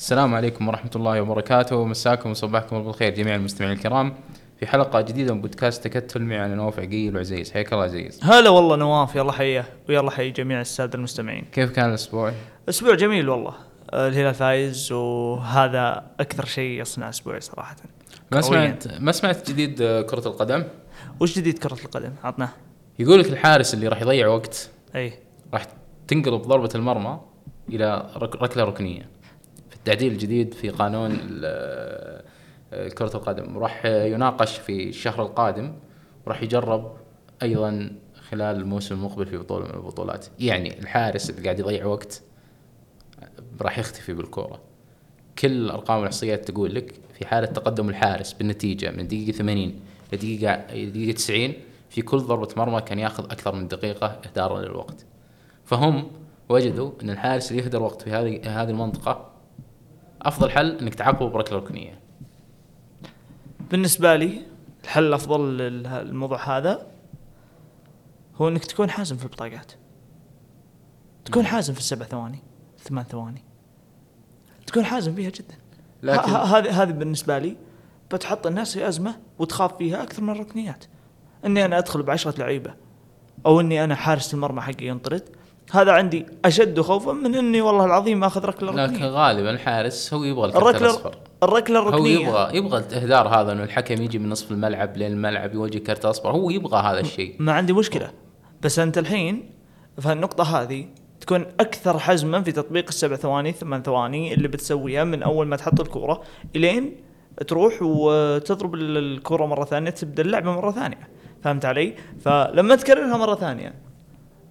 السلام عليكم ورحمة الله وبركاته. مساكم وصباحكم بالخير جميع المستمعين الكرام. في حلقة جديدة من بودكاست تكتل معي أنا نواف عقيل وعزيز. حياك الله عزيز. هلا والله نواف يلا حيه ويلا حي جميع السادة المستمعين. كيف كان الأسبوع؟ أسبوع جميل والله. آه، الهلال فايز وهذا أكثر شيء يصنع أسبوعي صراحة. ما. سمعت ما سمعت جديد كرة القدم؟ وش جديد كرة القدم؟ عطنا. يقول لك الحارس اللي راح يضيع وقت أي. راح تنقلب ضربة المرمى إلى رك- ركلة ركنية. التعديل الجديد في قانون آه، كرة القدم. راح يناقش في الشهر القادم وراح يجرب أيضا خلال الموسم المقبل في بطولة من البطولات. يعني الحارس اللي قاعد يضيع وقت راح يختفي بالكورة. كل الأرقام والإحصائيات تقول لك في حالة تقدم الحارس بالنتيجة من دقيقة 80 لدقيقة دقيقة 90 في كل ضربة مرمى كان ياخذ أكثر من دقيقة إهدارا للوقت. فهم وجدوا أن الحارس اللي يهدر وقت في هذه هذه المنطقة أفضل حل إنك تعاقبه بركلة ركنية. بالنسبة لي الحل الأفضل للموضوع هذا هو إنك تكون حازم في البطاقات. تكون حازم في السبع ثواني ثمان ثواني. تكون حازم فيها جدا. لكن- هذه هذه بالنسبة لي بتحط الناس في أزمة وتخاف فيها أكثر من الركنيات. إني أنا أدخل بعشرة لعيبة أو إني أنا حارس المرمى حقي ينطرد هذا عندي أشد خوفا من إني والله العظيم آخذ ركلة لكن ركنيه غالبا الحارس هو يبغى الكرت الركلة الأصفر. الركلة هو الركنية. يبغى يبغى الإهدار هذا إنه الحكم يجي من نصف الملعب لين الملعب يوجه كرت أصفر. هو يبغى هذا الشيء. ما عندي مشكلة. بس أنت الحين في النقطه هذه تكون أكثر حزما في تطبيق السبع ثواني ثمان ثواني اللي بتسويها من أول ما تحط الكورة إلين تروح وتضرب ال- الكورة مرة ثانية تبدأ اللعبة مرة ثانية. فهمت علي؟ فلما تكررها مرة ثانية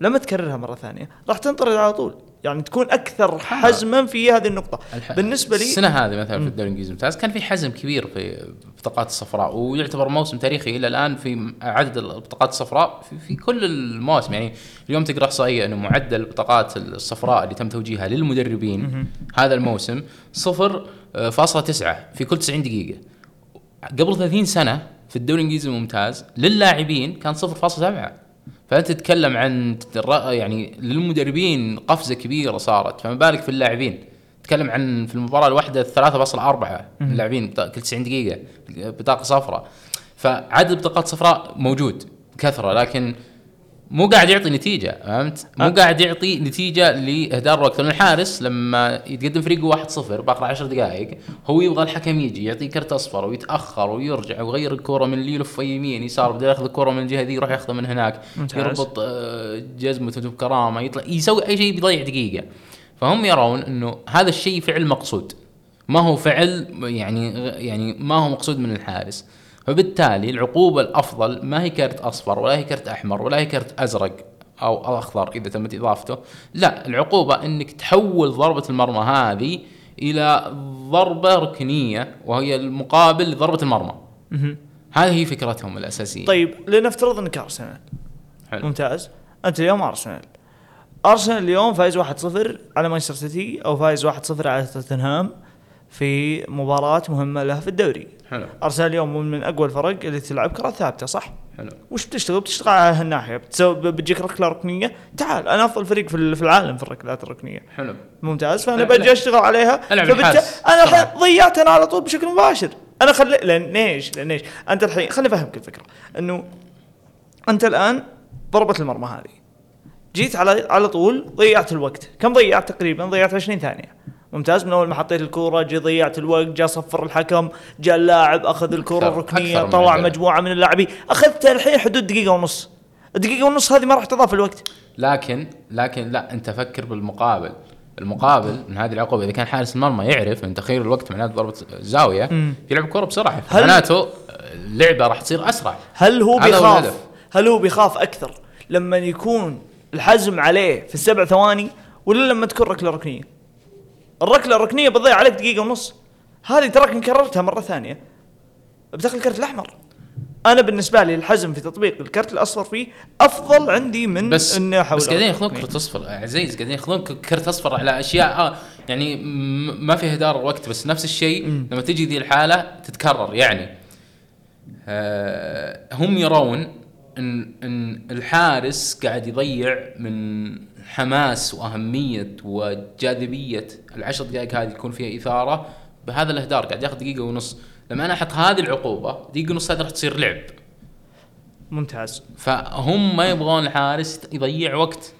لما تكررها مرة ثانية راح تنطرد على طول. يعني تكون أكثر حزما في هذه النقطة. الح- بالنسبة لي السنة هذه مثلا في الدوري الإنجليزي الممتاز كان في حزم كبير في البطاقات الصفراء ويعتبر موسم تاريخي إلى الآن في عدد البطاقات الصفراء في, في كل المواسم. يعني اليوم تقرأ احصائيه أنه معدل البطاقات الصفراء اللي تم توجيهها للمدربين هذا الموسم 0.9 في كل 90 دقيقة. قبل 30 سنة في الدوري الإنجليزي الممتاز للاعبين كان 0.7 فانت تتكلم عن يعني للمدربين قفزة كبيرة صارت فما بالك في اللاعبين. تتكلم عن في المباراة الواحدة 3.4 اللاعبين كل 90 دقيقة بطاقة صفراء. فعدد بطاقات صفراء موجود بكثرة لكن مو قاعد يعطي نتيجة فهمت؟ مو أه. قاعد يعطي نتيجة لاهدار الوقت لأن الحارس لما يتقدم فريقه 1-0 باقي 10 دقائق هو يبغى الحكم يجي يعطيه كرت أصفر ويتأخر ويرجع ويغير الكورة من اللي يلف يمين يسار بدل ياخذ الكورة من الجهة ذي يروح ياخذها من هناك ممتاز. يربط آه، جزمته بكرامة يطلع يسوي أي شيء بيضيع دقيقة فهم يرون إنه هذا الشيء فعل مقصود ما هو فعل يعني يعني ما هو مقصود من الحارس فبالتالي العقوبة الأفضل ما هي كرت أصفر ولا هي كرت أحمر ولا هي كرت أزرق أو أخضر إذا تمت إضافته. لا العقوبة أنك تحول ضربة المرمى هذه إلى ضربة ركنية وهي المقابل لضربة المرمى. هذه هي فكرتهم الأساسية. طيب لنفترض إنك أرسنال. حلو. ممتاز. أنت اليوم أرسنال. أرسنال اليوم فايز 1-0 على مانشستر سيتي أو فايز 1-0 على توتنهام في مباراة مهمة له في الدوري. حلو. ارسنال اليوم من- من أقوى الفرق اللي تلعب كرة ثابتة صح؟ حلو. وش بتشتغل؟ بتشتغل على هالناحية. بتسوي بتجيك ركلة ركنية. تعال أنا أفضل فريق في ال- في العالم في الركلات الركنية. حلو. ممتاز. فأنا. بجي أشتغل عليها. فبالت- الحارس. أنا ضيعت أنا على طول بشكل مباشر. أنا خلي لأن إيش؟ لأن إيش؟ أنت الحين خليني أفهمك الفكرة. إنه أنت الآن ضربة المرمى هذه. جيت على على طول ضيعت الوقت. كم ضيعت تقريبا؟ ضيعت 20 ثانية. ممتاز من أول ما حطيت الكورة جي ضيعت الوقت جاء صفر الحكم جاء اللاعب أخذ الكورة الركنية من طلع هذا. مجموعة من اللاعبين أخذت الحين حدود دقيقة ونص الدقيقة ونص هذه ما راح تضاف الوقت لكن لكن لا أنت فكر بالمقابل المقابل من هذه العقوبة إذا كان حارس المرمى يعرف أن تخير الوقت معناته ضربة زاوية. يلعب كورة بسرعة معناته اللعبة راح تصير أسرع هل هو هو بيخاف الهدف. هل هو بيخاف أكثر لما يكون الحزم عليه في السبع ثواني ولا لما تكون ركلة ركنية؟ الركلة الركنية بتضيع عليك دقيقة ونص. هذه تراك كررتها مرة ثانية. بتاخذ الكرت الأحمر. أنا بالنسبة لي الحزم في تطبيق الكرت الأصفر فيه أفضل عندي من بس اني احول بس قاعدين ياخذون. كرة أصفر. عزيز قاعدين ياخذون كرت أصفر على أشياء آه يعني ما في هدار وقت بس نفس الشيء. لما تجي ذي الحالة تتكرر يعني. آه هم يرون ان إن الحارس قاعد يضيع من حماس وأهمية وجاذبية العشر دقائق هذه يكون فيها إثارة بهذا الإهدار قاعد ياخذ دقيقة ونص. لما أنا أحط هذه العقوبة دقيقة ونص هذه راح تصير لعب. ممتاز. فهم ما يبغون الحارس يضيع وقت.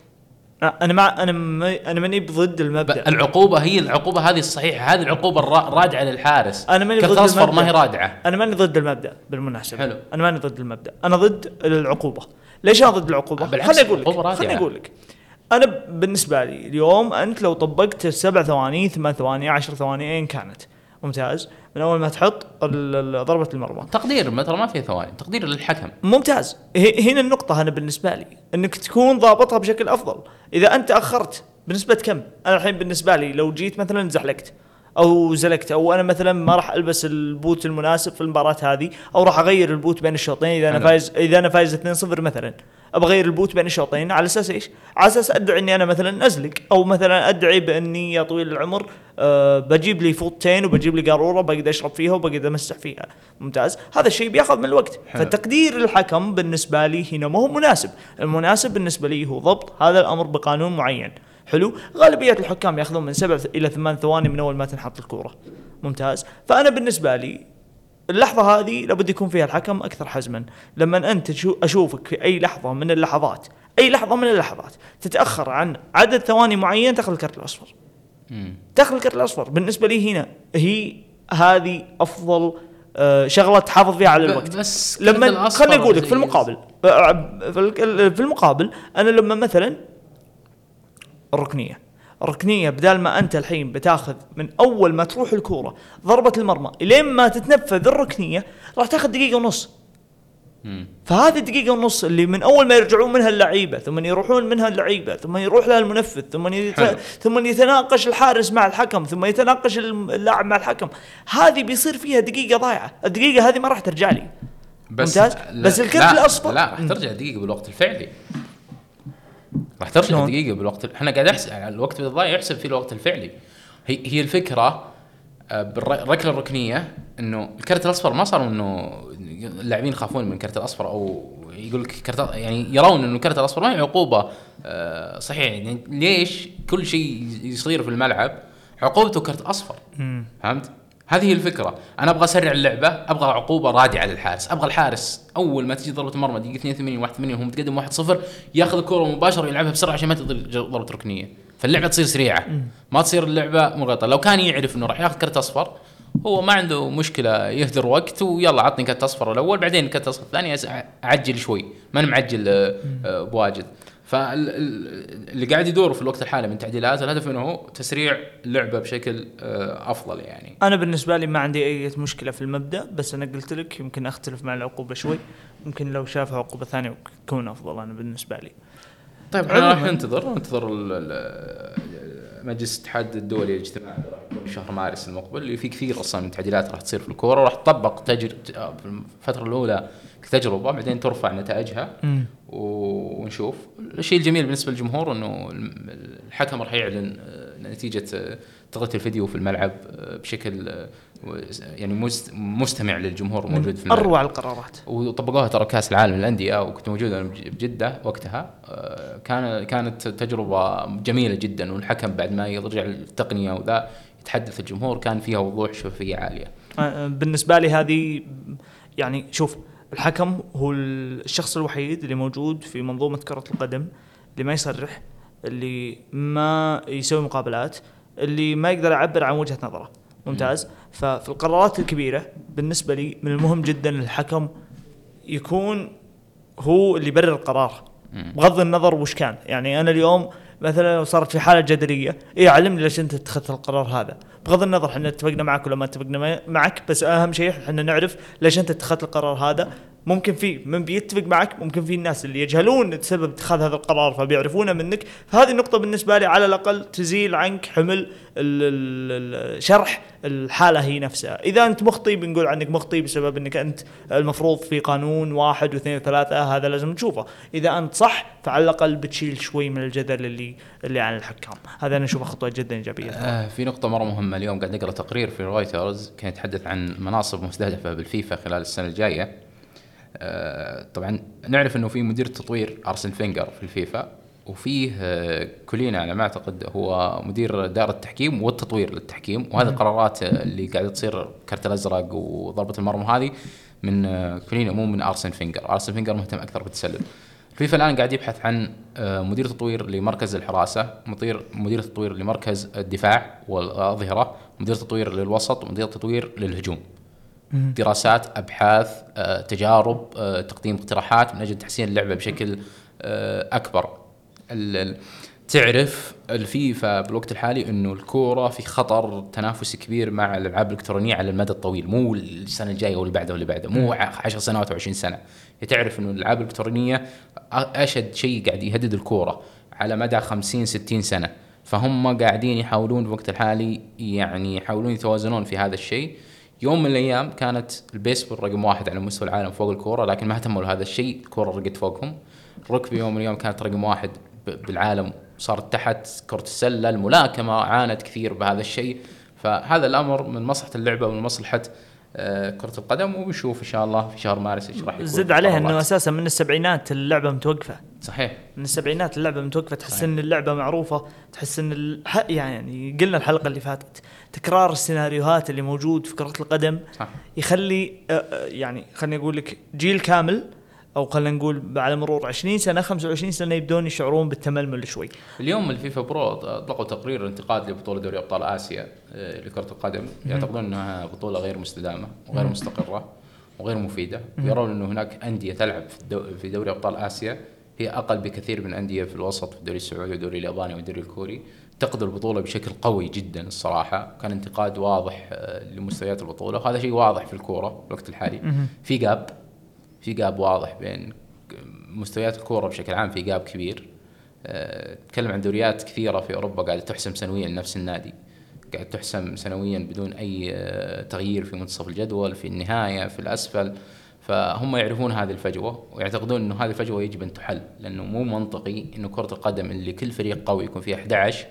آه، أنا مع أنا ما أنا ماني ضد المبدأ. العقوبة هي العقوبة هذه الصحيحة. هذه العقوبة الرا- الرادعه للحارس. أنا ماني ضد اصفر ما. هي رادعة. أنا ماني ضد المبدأ بالمناسبة. حلو. أنا ماني ضد المبدأ. أنا ضد العقوبة. ليش أنا ضد العقوبة؟ خليني أقول لك. خليني أقول لك. أنا بالنسبة لي اليوم أنت لو طبقت السبع ثواني ثمان ثواني عشر ثواني ايا كانت؟ ممتاز. من أول ما تحط ضربة المرمى. تقدير ما ترى ما فيها ثواني تقدير للحكم. ممتاز. هنا النقطة أنا بالنسبة لي أنك تكون ضابطها بشكل أفضل. إذا أنت أخرت بنسبة كم؟ أنا الحين بالنسبة لي لو جيت مثلا زحلقت. أو زلقت أو أنا مثلا ما راح ألبس البوت المناسب في المباراة هذه أو راح أغير البوت بين الشوطين إذا أنا. فايز إذا أنا فايز 2-0 مثلا أبغى أغير البوت بين الشوطين على أساس إيش؟ على أساس ادعي إني أنا مثلا أزلق أو مثلا أدعي بإني يا طويل العمر أه بجيب لي فوطتين وبجيب لي قارورة بقدر أشرب فيها وبقدر أمسح فيها ممتاز هذا الشيء بياخذ من الوقت حلو. فتقدير الحكم بالنسبة لي هنا ما هو مناسب المناسب بالنسبة لي هو ضبط هذا الأمر بقانون معين حلو. غالبية الحكام يأخذون من سبع إلى ثمان ثواني من أول ما تنحط الكورة. ممتاز. فأنا بالنسبة لي اللحظة هذه لابد يكون فيها الحكم أكثر حزما. لما أنت تشو- أشوفك في أي لحظة من اللحظات أي لحظة من اللحظات تتأخر عن عدد ثواني معين تأخذ الكرت الأصفر. مم. تأخذ الكرت الأصفر. بالنسبة لي هنا هي هذه أفضل آه، شغلة تحافظ فيها على الوقت. بس لما خليني أقول لك في المقابل آه، في الك- في المقابل أنا لما مثلا الركنية. الركنية بدال ما أنت الحين بتاخذ من أول ما تروح الكورة ضربة المرمى إلين ما تتنفذ الركنية راح تاخذ دقيقة ونص. فهذه الدقيقة ونص اللي من أول ما يرجعون منها اللعيبة ثم يروحون منها اللعيبة ثم يروح لها المنفذ ثم يت... ثم يتناقش الحارس مع الحكم ثم يتناقش اللاعب مع الحكم. هذه بيصير فيها دقيقة ضايعة. الدقيقة هذه ما راح ترجع لي. ممتاز؟ لا- بس الكرت لا الأصفر- لا راح. ترجع دقيقة بالوقت الفعلي. راح ترجع؟ دقيقة بالوقت ال- إحنا قاعد احسب الوقت الضايع يحسب فيه الوقت الفعلي هي هي الفكرة آه، بالركله الركنية إنه الكرت الأصفر ما صار إنه اللاعبين يخافون من الكرت الأصفر أو يقول لك كرت يعني يرون إنه الكرت الأصفر ما هي عقوبة آه، صحيح يعني ليش كل شيء يصير في الملعب عقوبته كرت أصفر فهمت؟ هذه الفكرة، أنا أبغى أسرع اللعبة، أبغى عقوبة رادعه للحارس، أبغى الحارس أول ما تجي ضربة المرمى دقيقة 82 81 وهو متقدم 1-0 ياخذ الكره مباشرة يلعبها بسرعة عشان ما تضل ضربة ركنية، فاللعبة تصير سريعة، ما تصير اللعبة مغلطه، لو كان يعرف إنه راح ياخذ كرت أصفر هو ما عنده مشكلة يهدر وقت ويلا عطني كرت أصفر الأول بعدين الكرت الاصفر الثاني أعجل شوي، ماني معجل آه، آه، بواجد. فاللي قاعد يدور في الوقت الحالي من تعديلات الهدف منه تسريع اللعبه بشكل آه، أفضل يعني. أنا بالنسبة لي ما عندي أي مشكلة في المبدأ بس أنا قلت لك يمكن أختلف مع العقوبة شوي ممكن لو شافها عقوبة ثانية تكون أفضل أنا بالنسبة لي طيب إحنا راح. ننتظر ننتظر ال- مجلس الاتحاد الدولي الاجتماعي شهر مارس المقبل اللي فيه كثير أصلا من التعديلات راح تصير في الكورة وراح تطبق تجر... في الفترة الأولى كتجربه بعدين ترفع نتائجها ونشوف. الشيء الجميل بالنسبة للجمهور إنه الحكم راح يعلن آه، نتيجة آه، تغطية الفيديو في الملعب آه، بشكل يعني مست- مستمع للجمهور موجود في الملعب. أروع القرارات. وطبقوها ترى كأس العالم للأندية وكنت موجود أنا بج- بجدة وقتها. كان كانت تجربة جميلة جدا والحكم بعد ما يرجع التقنيه وذا يتحدث الجمهور كان فيها وضوح شفافيه عالية. بالنسبة لي هذه يعني شوف الحكم هو الشخص الوحيد اللي موجود في منظومة كرة القدم اللي ما يصرح اللي ما يسوي مقابلات اللي ما يقدر يعبر عن وجهة نظره. ممتاز. ففي القرارات الكبيرة بالنسبة لي من المهم جدا الحكم يكون هو اللي يبرر القرار. بغض النظر وش كان. يعني أنا اليوم مثلا لو صارت في حالة جدلية اي علمني ليش أنت اتخذت القرار هذا. بغض النظر إحنا اتفقنا معك ولا ما اتفقنا معك بس أهم شيء إحنا نعرف ليش أنت اتخذت القرار هذا. ممكن في من بيتفق معك ممكن في الناس اللي يجهلون سبب اتخاذ هذا القرار فبيعرفونه منك. فهذه النقطة بالنسبة لي على الأقل تزيل عنك حمل شرح الحالة هي نفسها. إذا أنت مخطي بنقول عنك مخطي بسبب أنك أنت المفروض في قانون واحد واثنين وثلاثة هذا لازم تشوفه. إذا أنت صح فعلى الأقل بتشيل شوي من الجدل اللي اللي عن الحكام. هذا أنا أشوفه خطوة جدا إيجابية. آه في نقطة مرة مهمة. اليوم قاعد اقرا تقرير في رويترز كان يتحدث عن مناصب مستهدفة بالفيفا خلال السنة الجاية. آه طبعا نعرف إنه في مدير تطوير ارسن فينجر في الفيفا وفيه آه، كولينا على ما أعتقد هو مدير دائرة التحكيم والتطوير للتحكيم وهذه القرارات اللي قاعدة تصير كرت الأزرق وضربة المرمى هذه من آه، كولينا مو من ارسن فينجر، ارسن فينجر مهتم أكثر بالتسلل. فيفا الآن قاعد يبحث عن مدير تطوير لمركز الحراسة، مدير مدير تطوير لمركز الدفاع والاظهره، مدير تطوير للوسط، ومدير تطوير للهجوم. دراسات، أبحاث، آه، تجارب، آه، تقديم اقتراحات من أجل تحسين اللعبة بشكل أكبر. ال- ال- تعرف الفيفا بالوقت الحالي إنه الكورة في خطر تنافسي كبير مع الألعاب الإلكترونية على المدى الطويل مو السنة الجاية واللي بعدها واللي بعدها مو 10 سنوات أو 20 سنة. تعرف إنه الألعاب الإلكترونية أشد شيء قاعد يهدد الكورة على مدى 50 60 سنة. فهم قاعدين يحاولون بالوقت الحالي يعني يحاولون يتوازنون في هذا الشيء. يوم من الأيام كانت البيسبول رقم واحد على مستوى العالم فوق الكورة لكن ما اهتموا لهذا الشيء الكورة رقت فوقهم. الركبي يوم من الأيام كانت رقم واحد بالعالم صارت تحت كرة السلة الملاكمة عانت كثير بهذا الشيء. فهذا الأمر من مصلحة اللعبة ومن مصلحة آه، كرة القدم وبنشوف إن شاء الله في شهر مارس إيش راح يكون زد عليها إنه. أساسا من السبعينات اللعبة متوقفة صحيح من السبعينات اللعبة متوقفة تحس صحيح. إن اللعبة معروفة تحس إن الح... يعني قلنا الحلقة اللي فاتت تكرار السيناريوهات اللي موجود في كرة القدم صح يخلي آه، آه، يعني خليني أقول لك جيل كامل أو خلينا نقول بعد مرور 20 سنة 25 سنة يبدون يشعرون بالتململ شوي. اليوم الفيفا برو أطلقوا تقرير انتقاد لبطولة دوري أبطال آسيا آه، لكرة القدم. يعتقدون إنها بطولة غير مستدامة وغير مستقرة وغير مفيدة. ويرون إنه هناك أندية تلعب في, دوري أبطال آسيا. هي أقل بكثير من أندية في الوسط في الدوري السعودي والدوري الياباني والدوري الكوري. انتقدوا البطولة بشكل قوي جدا الصراحة. كان انتقاد واضح آه، لمستويات البطولة. وهذا شيء واضح في الكورة في الوقت الحالي. في جاب في جاب واضح بين مستويات الكورة بشكل عام في جاب كبير. أه، تكلم عن دوريات كثيرة في أوروبا قاعدة تحسم سنويا لنفس النادي. قاعد تحسم سنويا بدون أي أه، تغيير في منتصف الجدول في النهاية في الأسفل. فهم يعرفون هذه الفجوة ويعتقدون إنه هذه الفجوة يجب أن تحل لأنه مو منطقي إنه كرة القدم اللي كل فريق قوي يكون فيها 11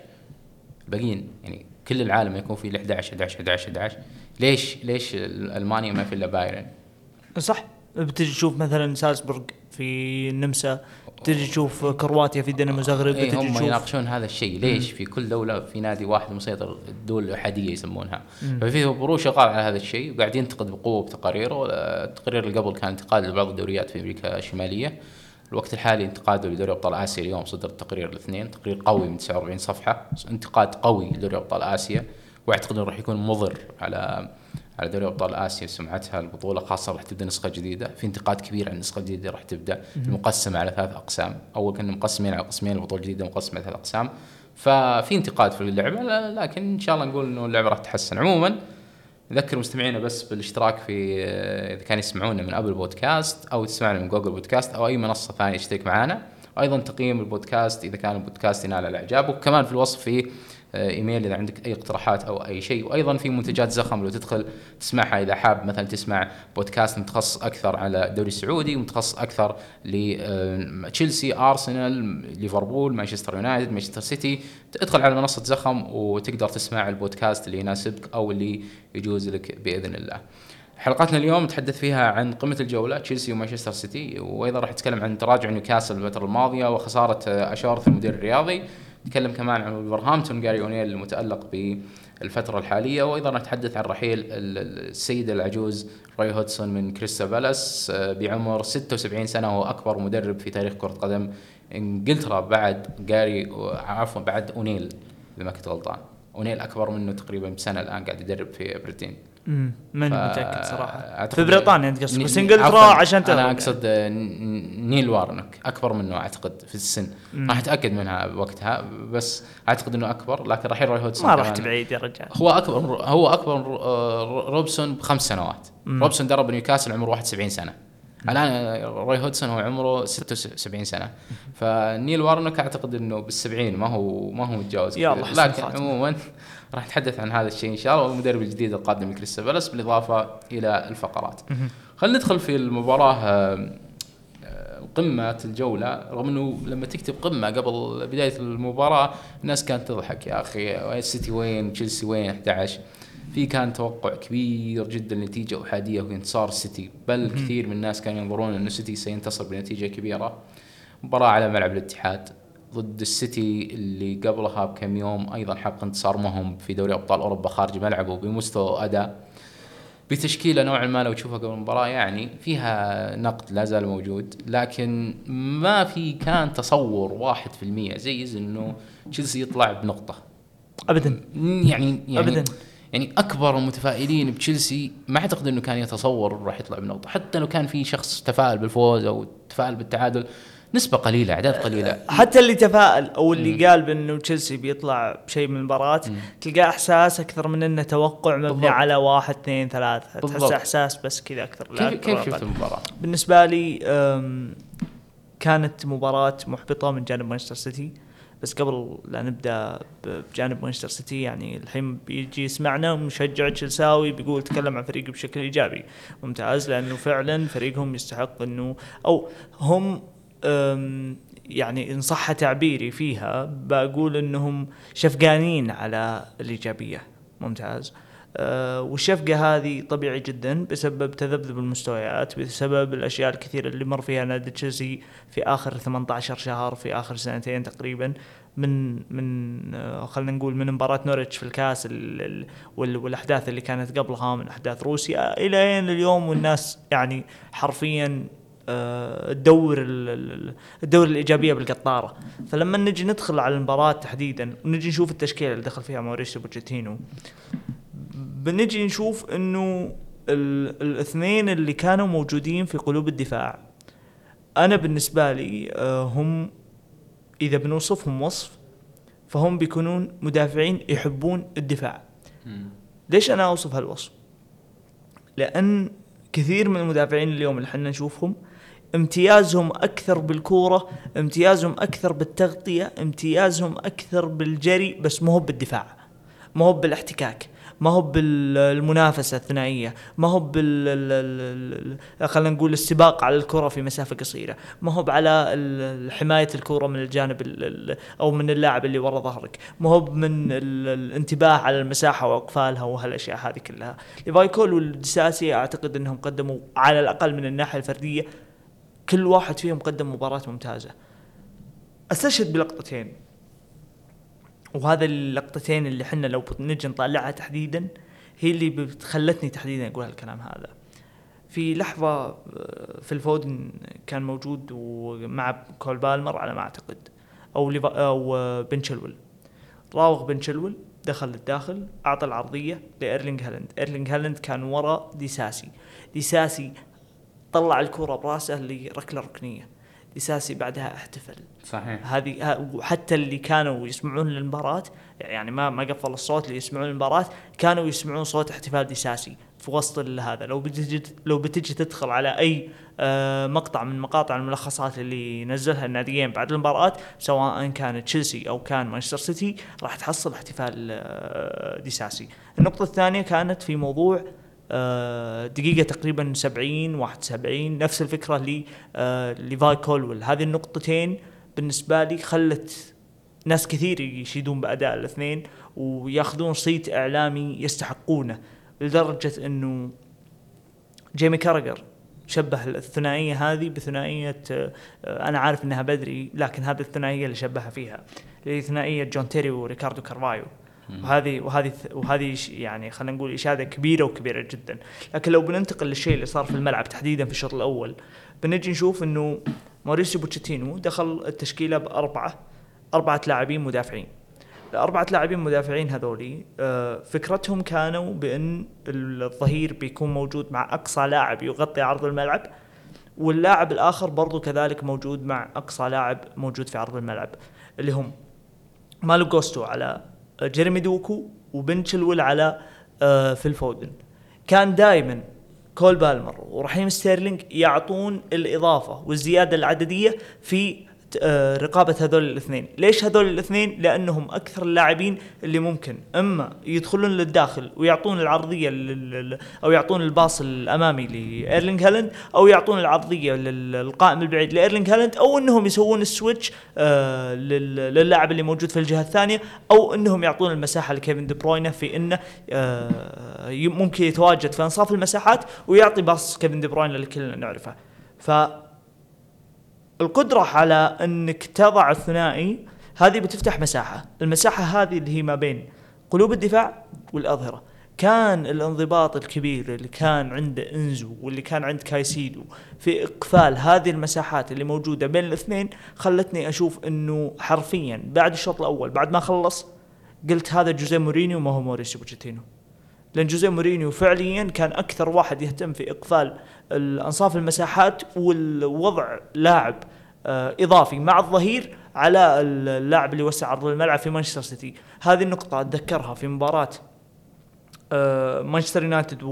باقيين. يعني كل العالم يكون فيه 11 11 11 11 ليش ليش ألمانيا ما في إلا بايرن؟ صح. بتجي تشوف مثلا سالزبورغ في النمسا تجي تشوف كرواتيا في دينامو زغرب إيه بتجي هم تشوف يناقشون هذا الشيء. ليش؟ في كل دولة في نادي واحد مسيطر الدول الاحاديه يسمونها. ففي برو شغال على هذا الشيء وقاعد ينتقد بقوة بتقاريره التقرير اللي قبل كان انتقاد لبعض الدوريات في أمريكا الشمالية. الوقت الحالي انتقاده لدوري أبطال آسيا اليوم صدر تقرير الاثنين. تقرير قوي من 49 صفحة. انتقاد قوي لدوري أبطال آسيا. واعتقد إنه راح يكون مضر على على دوري أبطال آسيا سمعتها البطولة خاصة راح تبدأ نسخة جديدة. في انتقاد كبير عن النسخة الجديدة راح تبدأ. مقسمه على ثلاث أقسام. أول كنا مقسمين على قسمين البطولة الجديدة مقسمة على ثلاث أقسام. ففي انتقاد في اللعبة لكن إن شاء الله نقول إنه اللعبة راح تتحسن عموما نذكر مستمعينا بس بالاشتراك في إذا كانوا يسمعونا من أبل بودكاست أو تسمعنا من جوجل بودكاست أو أي منصة ثانية اشترك معنا وأيضا تقييم البودكاست إذا كان البودكاست ينال الاعجاب وكمان في الوصف في آه، إيميل إذا عندك أي اقتراحات أو أي شيء. وأيضا في منتجات زخم لو تدخل تسمعها إذا حاب مثلا تسمع بودكاست متخصص أكثر على الدوري السعودي ومتخصص أكثر لتشيلسي أرسنال ليفربول مانشستر يونايتد مانشستر سيتي. ادخل على منصة زخم وتقدر تسمع البودكاست اللي يناسبك أو اللي يجوز لك بإذن الله. حلقتنا اليوم نتحدث فيها عن قمة الجولة تشيلسي ومانشستر سيتي. وأيضا راح نتكلم عن تراجع نيوكاسل الفترة الماضية وخسارة آه، آشورث المدير الرياضي. نتكلم كمان عن ولفرهامبتون جاري أونيل المتألق بالفترة الحالية. وأيضا نتحدث عن رحيل ال- ال- السيد العجوز روي هودسون من كريستال بالاس آه، بعمر 76 سنة وهو أكبر مدرب في تاريخ كرة قدم إنجلترا بعد جاري عفوا بعد أونيل إذا ما كنت غلطان. أونيل أكبر منه تقريبا بسنة الآن قاعد يدرب في ابردين مم، ماني ف- متأكد صراحة. في بريطانيا أنت قصدك بس إنجلترا عشان أنا أقصد نيل وارنك أكبر منه أعتقد في السن. مم. راح أتأكد منها وقتها بس أعتقد إنه أكبر لكن راح يروح هودسون ما. رحت بعيد يا رجال. هو أكبر هو أكبر آه، روبسون بخمس سنوات. مم. روبسون درب نيوكاسل عمره 71 سنة. الآن آه، روي هودسون هو عمره 76 سنة. فنيل وارنك أعتقد إنه بالسبعين ما هو ما هو متجاوز. يلا، لكن. عموما راح نتحدث عن هذا الشيء إن شاء الله والمدرب الجديد القادم لكريستال بالاس بالإضافة إلى الفقرات. خلينا ندخل في المباراة آه، آه، قمة الجولة. رغم إنه لما تكتب قمة قبل بداية المباراة الناس كانت تضحك يا أخي السيتي وين؟ تشيلسي وين؟ 11 في كان توقع كبير جدا نتيجة أحادية وانتصار السيتي بل كثير من الناس كانوا ينظرون ان السيتي سينتصر بنتيجة كبيرة. مباراة على ملعب الاتحاد. ضد السيتي اللي قبلها بكم يوم. أيضا حقق انتصار مهم في دوري أبطال أوروبا خارج ملعبه بمستوى أداء بتشكيلة نوعا ما لو تشوفها قبل المباراة يعني فيها نقد لا زال موجود لكن ما في كان تصور واحد في المية زي إنه تشيلسي يطلع بنقطة. ابدا. يعني يعني ابدا. يعني أكبر المتفائلين بتشيلسي ما أعتقد إنه كان يتصور راح يطلع بنقطة. حتى لو كان في شخص تفائل بالفوز أو تفائل بالتعادل نسبة قليلة أعداد قليلة. حتى اللي تفائل أو اللي مم. قال بأنه تشيلسي بيطلع بشيء من المباراة تلقاه إحساس أكثر من أنه توقع مبني بالضبط. على واحد اثنين ثلاثة. تحس إحساس بس كذا أكثر كيف, كيف شفت المباراة؟ بالنسبة لي كانت مباراة محبطة من جانب مانشستر سيتي. بس قبل لا نبدأ بجانب مانشستر سيتي يعني الحين بيجي يسمعنا مشجع تشيلساوي بيقول تكلم عن فريقه بشكل إيجابي. ممتاز لأنه فعلا فريقهم يستحق انه أو هم يعني إن صح تعبيري فيها بقول إنهم شفقانين على الإيجابية. ممتاز. أه والشفقة هذه طبيعي جدا بسبب تذبذب المستويات بسبب الأشياء الكثيرة اللي مر فيها نادي تشيلسي في آخر 18 شهر في آخر سنتين تقريبا من من آه خلينا نقول من مباراة نوريتش في الكاس والأحداث اللي كانت قبلها من أحداث روسيا إلى اليوم والناس يعني حرفيا تدور آه، الأدوار الإيجابية بالقطارة. فلما نجي ندخل على المباراة تحديدا ونجي نشوف التشكيلة اللي دخل فيها موريسيو بوتشيتينو بنجي نشوف إنه الاثنين اللي كانوا موجودين في قلوب الدفاع أنا بالنسبة لي آه، هم إذا بنوصفهم وصف فهم بيكونون مدافعين يحبون الدفاع. ليش أنا أوصف هالوصف؟ لأن كثير من المدافعين اليوم اللي إحنا نشوفهم امتيازهم أكثر بالكورة امتيازهم أكثر بالتغطية امتيازهم أكثر بالجري بس مو بالدفاع مو بالاحتكاك ما هو بالمنافسة الثنائية ما هو بال خلينا نقول السباق على الكرة في مسافة قصيرة ما هو على حماية الكره من الجانب أو من اللاعب اللي ورا ظهرك ما هو من الانتباه على المساحة وأقفالها وهالأشياء هذه كلها. ليفايكول والدساسي أعتقد إنهم قدموا على الأقل من الناحية الفردية كل واحد فيهم قدم مباراة ممتازة. أستشهد بلقطتين. وهذا اللقطتين اللي حنا لو نجي نطالعها تحديدا هي اللي خلتني تحديدا أقول هالكلام هذا. في لحظة آه، في الفودن كان موجود ومع كول بالمر على ما أعتقد أو أو آه، بن تشلول. راوغ بن تشلول دخل للداخل أعطى العرضية لايرلينج هالاند. ايرلينج هالاند كان ورا ديساسي. ديساسي طلع الكرة براسه لركله ركنيه ديساسي بعدها احتفل. صحيح. هذه وحتى اللي كانوا يسمعون المباراة يعني ما ما قفل الصوت اللي يسمعون المباراة كانوا يسمعون صوت احتفال ديساسي في وسط هذا. لو بتجي لو بتجي تدخل على أي آه، مقطع من مقاطع الملخصات اللي نزلها الناديين بعد المباراة سواء كان تشيلسي أو كان مانشستر سيتي راح تحصل احتفال آه، ديساسي النقطة الثانية كانت في موضوع آه، دقيقة تقريبا 70 71 نفس الفكرة ل آه، ليفاي كولويل. هذه النقطتين بالنسبة لي خلت ناس كثير يشيدون بأداء الاثنين وياخذون صيت إعلامي يستحقونه لدرجة إنه جيمي كاراجر شبه الثنائية هذه بثنائية آه، أنا عارف إنها بدري لكن هذه الثنائية اللي شبهها فيها اللي ثنائية جون تيري وريكاردو كارفايو. وهذه وهذه وهذه يعني خلينا نقول إشادة كبيرة وكبيرة جدا. لكن لو بننتقل للشيء اللي صار في الملعب تحديدا في الشوط الأول بنجي نشوف إنه موريسيو بوتشيتينو دخل التشكيلة بأربعة أربعة لاعبين مدافعين. الأربعة لاعبين مدافعين هذولي آه، فكرتهم كانوا بأن الظهير بيكون موجود مع أقصى لاعب يغطي عرض الملعب واللاعب الآخر برضو كذلك موجود مع أقصى لاعب موجود في عرض الملعب اللي هم مالو جوستو على جيريمي دوكو وبن تشلول على آه، فيل فودن كان دائما كول بالمر ورحيم ستيرلينج يعطون الإضافة والزيادة العددية في رقابة هذول الاثنين، ليش هذول الاثنين؟ لأنهم أكثر اللاعبين اللي ممكن أما يدخلون للداخل ويعطون العرضية أو يعطون ال pass الأمامي لايرلينج هالاند أو يعطون العرضية للقائم البعيد لايرلينج هالاند أو إنهم يسوون ال switch آه، للاعب اللي موجود في الجهة الثانية أو إنهم يعطون المساحة لكيفن دي بروينه في إنه آه، ممكن يتواجد في أنصاف المساحات ويعطي pass كيفن دي بروينه اللي كلنا نعرفه. ف القدرة على أنك تضع الثنائي هذه بتفتح مساحة. المساحة هذه اللي هي ما بين قلوب الدفاع والأظهرة. كان الانضباط الكبير اللي كان عند إنزو واللي كان عند كايسيدو في إقفال هذه المساحات اللي موجودة بين الاثنين خلتني أشوف إنه حرفيا بعد الشوط الأول بعد ما خلص قلت هذا جوزيه مورينيو ما هو موريسيو بوتشيتينو. لأن جوزيه مورينيو فعليا كان أكثر واحد يهتم في إقفال الأنصاف المساحات والوضع لاعب آه، إضافي مع الظهير على اللاعب اللي وسع عرض الملعب في مانشستر سيتي. هذه النقطة أتذكرها في مباراة آه، مانشستر يونايتد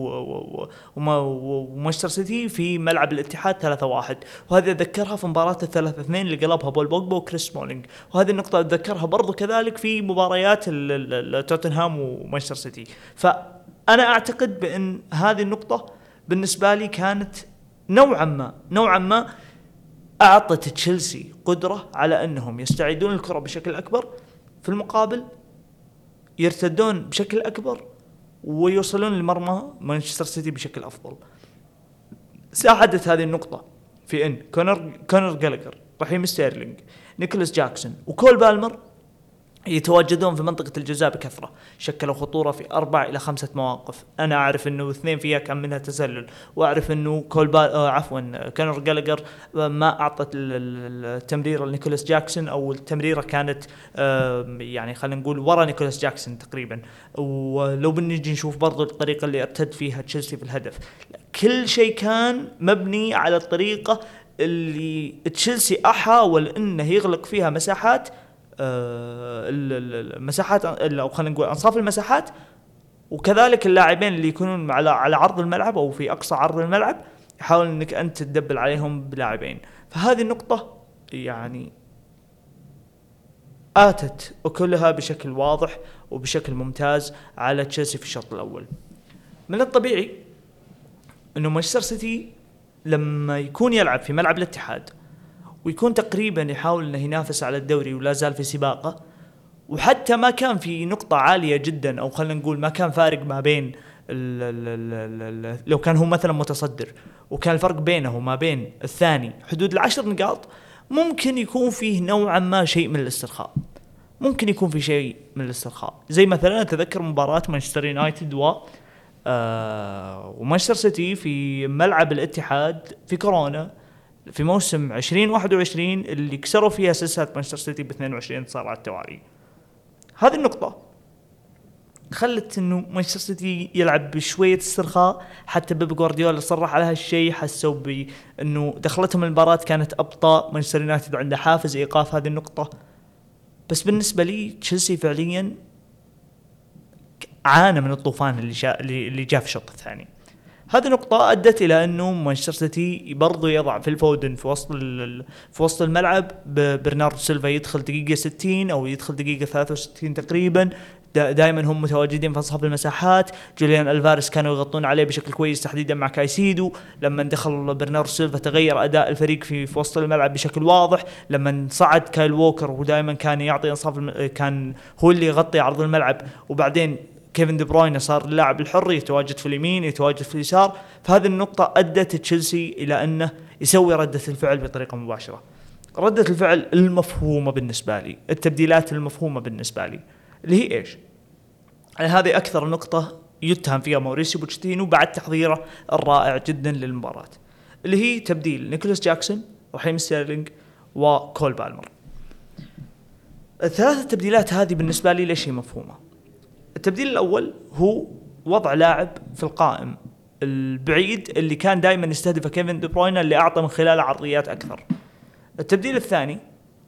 ومانشستر سيتي في ملعب الاتحاد 3-1 وهذه أتذكرها في مباراة الثلاثة اثنين اللي قلبها بول بوجبا وكريس سمولينج وهذه النقطة أتذكرها برضو كذلك في مباريات توتنهام ومانشستر سيتي. فأنا أعتقد بأن هذه النقطة بالنسبة لي كانت نوعا ما نوعا ما أعطت تشيلسي قدرة على أنهم يستعيدون الكرة بشكل أكبر في المقابل يرتدون بشكل أكبر ويوصلون لمرمى مانشستر سيتي بشكل أفضل. ساعدت هذه النقطة في إن كونر كونر جالاجر، رحيم ستيرلينج، نيكولاس جاكسون وكول بالمر يتواجدون في منطقة الجزاء بكثرة. شكلوا خطورة في أربع إلى خمسة مواقف. أنا أعرف أنه اثنين فيها كان منها تسلل وأعرف أنه كول با... آه عفوا كونر جالاجر ما أعطت التمريرة لنيكولاس جاكسون أو التمريرة كانت آه يعني خلينا نقول ورا نيكولاس جاكسون تقريبا. ولو بنجي نشوف برضو الطريقة اللي ارتد فيها تشيلسي في الهدف. كل شيء كان مبني على الطريقة اللي تشيلسي حاول أنه يغلق فيها مساحات آه، المساحات أو خلينا نقول أنصاف المساحات وكذلك اللاعبين اللي يكونون على على عرض الملعب أو في أقصى عرض الملعب يحاول إنك أنت تدبل عليهم بلاعبين فهذه النقطة يعني آتت وكلها بشكل واضح وبشكل ممتاز على تشيلسي في الشوط الأول. من الطبيعي إنه مانشستر سيتي لما يكون يلعب في ملعب الاتحاد ويكون تقريبا يحاول إنه ينافس على الدوري ولا زال في سباقه. وحتى ما كان في نقطة عالية جدا أو خلينا نقول ما كان فارق ما بين ال ال ال لو كان هو مثلا متصدر وكان الفرق بينه وما بين الثاني حدود العشر نقاط ممكن يكون فيه نوعا ما شيء من الاسترخاء. ممكن يكون في شيء من الاسترخاء. زي مثلا أتذكر مباراة مانشستر يونايتد و آه ومانشستر سيتي في ملعب الاتحاد في كورونا. في موسم 2021 اللي كسروا فيها سلسلة مانشستر سيتي ب 22 انتصار على التوالي. هذه النقطة خلت إنه مانشستر سيتي يلعب بشوية استرخاء حتى بيب جوارديولا صرح على هالشيء حسوا بإنه دخلتهم المباراة كانت أبطأ مانشستر يونايتد عنده حافز إيقاف هذه النقطة بس بالنسبة لي تشيلسي فعليا عانى من الطوفان اللي جاء اللي جاء في الشوط الثاني. هذه نقطة أدت إلى أنه مانشستر سيتي برضو يضع فيل فودن في وسط في وسط الملعب. برناردو سيلفا يدخل دقيقة 60 أو يدخل دقيقة 63 تقريبا. دائما هم متواجدين في أنصاف المساحات. جوليان ألفاريز كانوا يغطون عليه بشكل كويس تحديدا مع كايسيدو. لما دخل برناردو سيلفا تغير أداء الفريق في, في وسط الملعب بشكل واضح. لما صعد كايل ووكر ودائما كان يعطي أنصاف كان هو اللي يغطي عرض الملعب. وبعدين كيفن دي بروين صار اللاعب الحر يتواجد في اليمين يتواجد في اليسار. فهذه النقطة أدت تشيلسي إلى أنه يسوي ردة الفعل بطريقة مباشرة. ردة الفعل المفهومة بالنسبة لي التبديلات المفهومة بالنسبة لي. اللي هي إيش؟ يعني هذه أكثر نقطة يتهم فيها موريسيو بوتشيتينو بعد تحضيره الرائع جدا للمباراة. اللي هي تبديل نيكولاس جاكسون ورحيم ستيرلينج وكول بالمر. الثلاث التبديلات هذه بالنسبة لي ليش هي مفهومة؟ التبديل الأول هو وضع لاعب في القائم البعيد اللي كان دائما يستهدفه كيفن دي بروين اللي أعطى من خلاله عرضيات أكثر. التبديل الثاني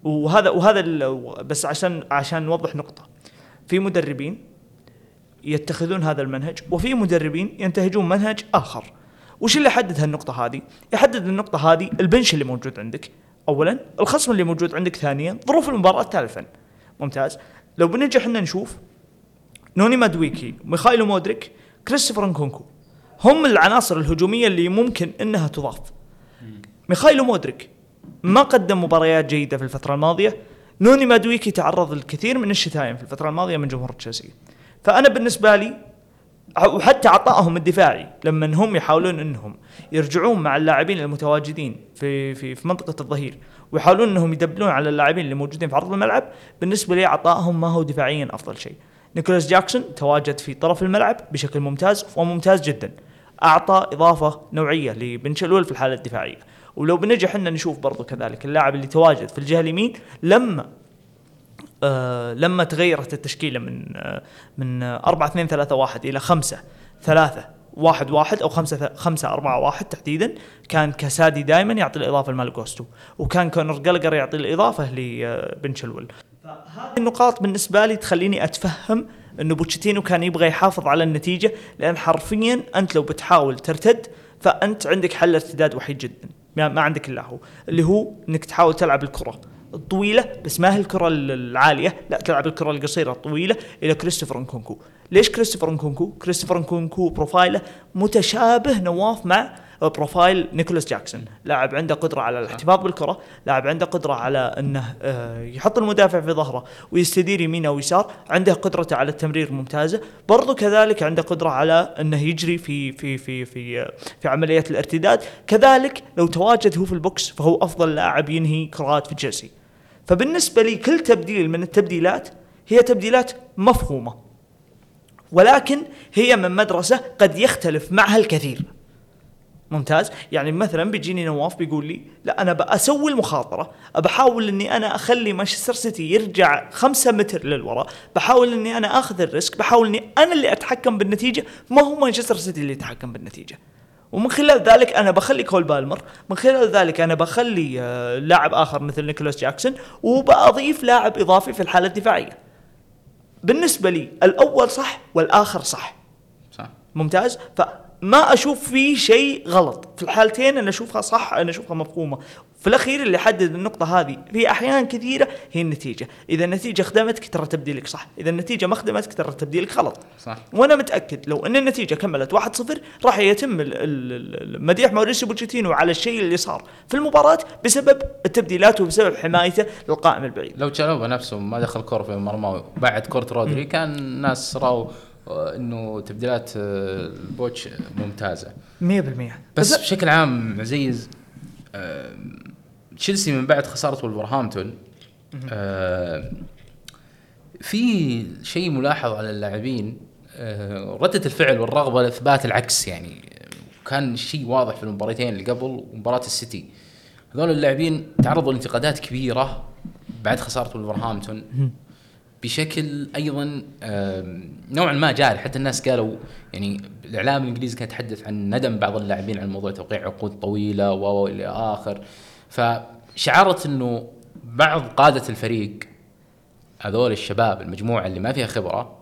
وهذا وهذا بس عشان عشان نوضح نقطة. في مدربين يتخذون هذا المنهج وفي مدربين ينتهجون منهج آخر. وش اللي يحدد هالنقطة هذه؟ يحدد النقطة هذه البنش اللي موجود عندك. اولا الخصم اللي موجود عندك ثانيا ظروف المباراة ثالثا. ممتاز. لو بنجي إحنا نشوف نوني مادويكي ميخايلو مودريك كريستوفر نكونكو. هم العناصر الهجومية اللي ممكن إنها تضاف. ميخايلو مودريك ما قدم مباريات جيدة في الفترة الماضية. نوني مادويكي تعرض للكثير من الشتايم في الفترة الماضية من جمهور تشيلسي. فأنا بالنسبة لي وحتى عطائهم الدفاعي لما هم يحاولون إنهم يرجعون مع اللاعبين المتواجدين في في في منطقة الظهير ويحاولون إنهم يدبلون على اللاعبين اللي موجودين في عرض الملعب بالنسبة لي عطائهم ما هو دفاعيا أفضل شيء. نيكولاس جاكسون تواجد في طرف الملعب بشكل ممتاز وممتاز جدا. أعطى إضافة نوعية لبن شلول في الحالة الدفاعية. ولو بنجي إحنا نشوف برضو كذلك اللاعب اللي تواجد في الجهة اليمين لما آه لما تغيرت التشكيلة من آه من 4 2 3 1 إلى 5 3 واحد واحد أو خمسة خمسة أربعة واحد تحديدا كان كايسيدو دائما يعطي الإضافة لمالو غوستو وكان كونر جالاجر يعطي الإضافة لبن تشيلويل. فهذه النقاط بالنسبة لي تخليني أتفهم أنه بوتشيتينو كان يبغى يحافظ على النتيجة لأن حرفيا أنت لو بتحاول ترتد فأنت عندك حل ارتداد وحيد جدا. ما عندك إلا هو اللي هو أنك تحاول تلعب الكرة الطويلة بس ما هي الكرة العالية لا تلعب الكرة القصيرة الطويلة إلى كريستوفر نكونكو. ليش كريستوفر نكونكو؟ كريستوفر نكونكو profile ه متشابه نواف مع profile نيكولاس جاكسون. لاعب عنده قدرة على الاحتفاظ بالكرة لاعب عنده قدرة على إنه آه، يحط المدافع في ظهره ويستدير يمين أو يسار عنده قدرته على التمرير ممتازة. برضو كذلك عنده قدرة على إنه يجري في في في في في عمليات الارتداد. كذلك لو تواجد هو في ال box فهو أفضل لاعب ينهي كرات في تشيلسي فبالنسبة لي كل تبديل من التبديلات هي تبديلات مفهومة ولكن هي من مدرسة قد يختلف معها الكثير. ممتاز. يعني مثلا بيجيني نواف بيقول لي لا أنا بسوي المخاطرة بحاول إني أنا أخلي مانشستر سيتي يرجع خمسة متر للوراء بحاول إني أنا آخذ ال risk بحاول إني أنا اللي أتحكم بالنتيجة ما هو مانشستر سيتي اللي يتحكم بالنتيجة. ومن خلال ذلك أنا بخلي كول بالمر من خلال ذلك أنا بخلي آه، لاعب آخر مثل نيكولاس جاكسون وبأضيف لاعب إضافي في الحالة الدفاعية. بالنسبة لي الأول صح والآخر صح. صح. ممتاز؟ ف ما أشوف فيه شيء غلط. في الحالتين أنا أشوفها صح أنا أشوفها مفهومة. في الأخير اللي يحدد النقطة هذه في احيان كثيرة هي النتيجة. إذا النتيجة خدمتك ترى تبديلك صح. إذا النتيجة ما خدمتك ترى تبديلك غلط. صح. وأنا متأكد لو أن النتيجة كملت 1-0 راح يتم مديح موريسيو بوتشيتينو على الشيء اللي صار في المباراة بسبب التبديلات وبسبب حمايته للقائم البعيد. لو تشالوبا نفسه ما دخل كره في مرمى بعد كره رودري كان الناس راوا إنه تبديلات آه، البوتش ممتازة. 100% بس بشكل عام عزيز آه، تشيلسي من بعد خساره ولفرهامبتون آه، في شيء ملاحظ على اللاعبين ردة الفعل والرغبة لإثبات العكس يعني. كان شيء واضح في المباراتين اللي قبل ومباراة السيتي. هذول اللاعبين تعرضوا لانتقادات كبيرة بعد خسارة ولفرهامبتون بشكل أيضا نوعا ما جاري. حتى الناس قالوا يعني الإعلام الإنجليزي كان يتحدث عن ندم بعض اللاعبين على موضوع توقيع عقود طويلة و إلى آخر. فشعرت إنه بعض قادة الفريق هذول الشباب المجموعة اللي ما فيها خبرة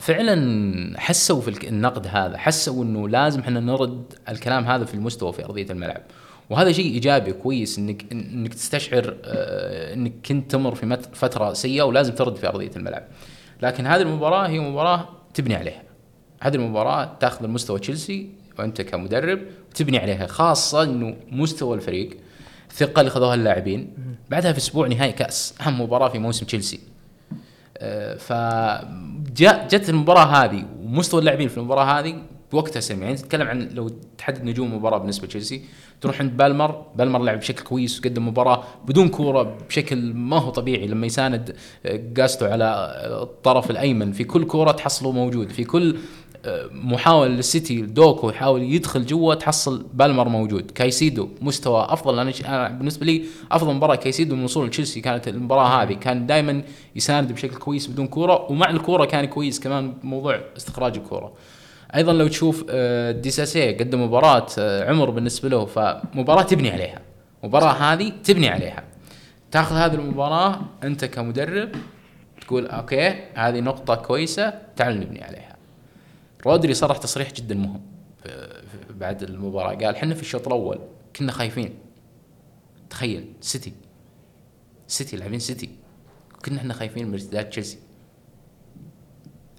فعلا حسوا في النقد هذا. حسوا إنه لازم إحنا نرد الكلام هذا في المستوى في أرضية الملعب. وهذا شيء إيجابي كويس انك إنك تستشعر آه، إنك كنت تمر في فترة سيئة ولازم ترد في أرضية الملعب. لكن هذه المباراة هي مباراة تبني عليها. هذه المباراة تاخذ المستوى تشيلسي وأنت كمدرب تبني عليها خاصة إنه مستوى الفريق الثقة اللي خذوها اللاعبين بعدها في أسبوع نهائي كأس أهم مباراة في موسم تشيلسي. آه، ف جت المباراة هذه ومستوى اللاعبين في المباراة هذه بوقتها يعني تتكلم عن لو تحدد نجوم المباراة بالنسبة لتشيلسي تروح عند بالمر بالمر لعب بشكل كويس وقدم مباراة بدون كورة بشكل ما هو طبيعي. لما يساند غوستو على الطرف الأيمن في كل كورة تحصله موجود. في كل آه، محاولة للسيتي دوكو يحاول يدخل جوا تحصل بالمر موجود. كايسيدو مستوى أفضل. أنا بالنسبة لي أفضل مباراة كايسيدو من وصول تشيلسي. كانت المباراة هذه كان دائما يساند بشكل كويس بدون كورة ومع الكورة كان كويس كمان موضوع استخراج الكورة. أيضا لو تشوف آه، ديساسي قدم مباراة آه، عمر بالنسبة له فمباراة تبني عليها. المباراه هذه تبني عليها. تاخذ هذه المباراة أنت كمدرب تقول okay هذه نقطة كويسة تعال نبني عليها. رودري صرح تصريح جدا مهم بعد المباراة. قال إحنا في الشوط الأول كنا خايفين. تخيل سيتي. سيتي لاعبين سيتي. كنا إحنا خايفين من ارتداد تشيلسي.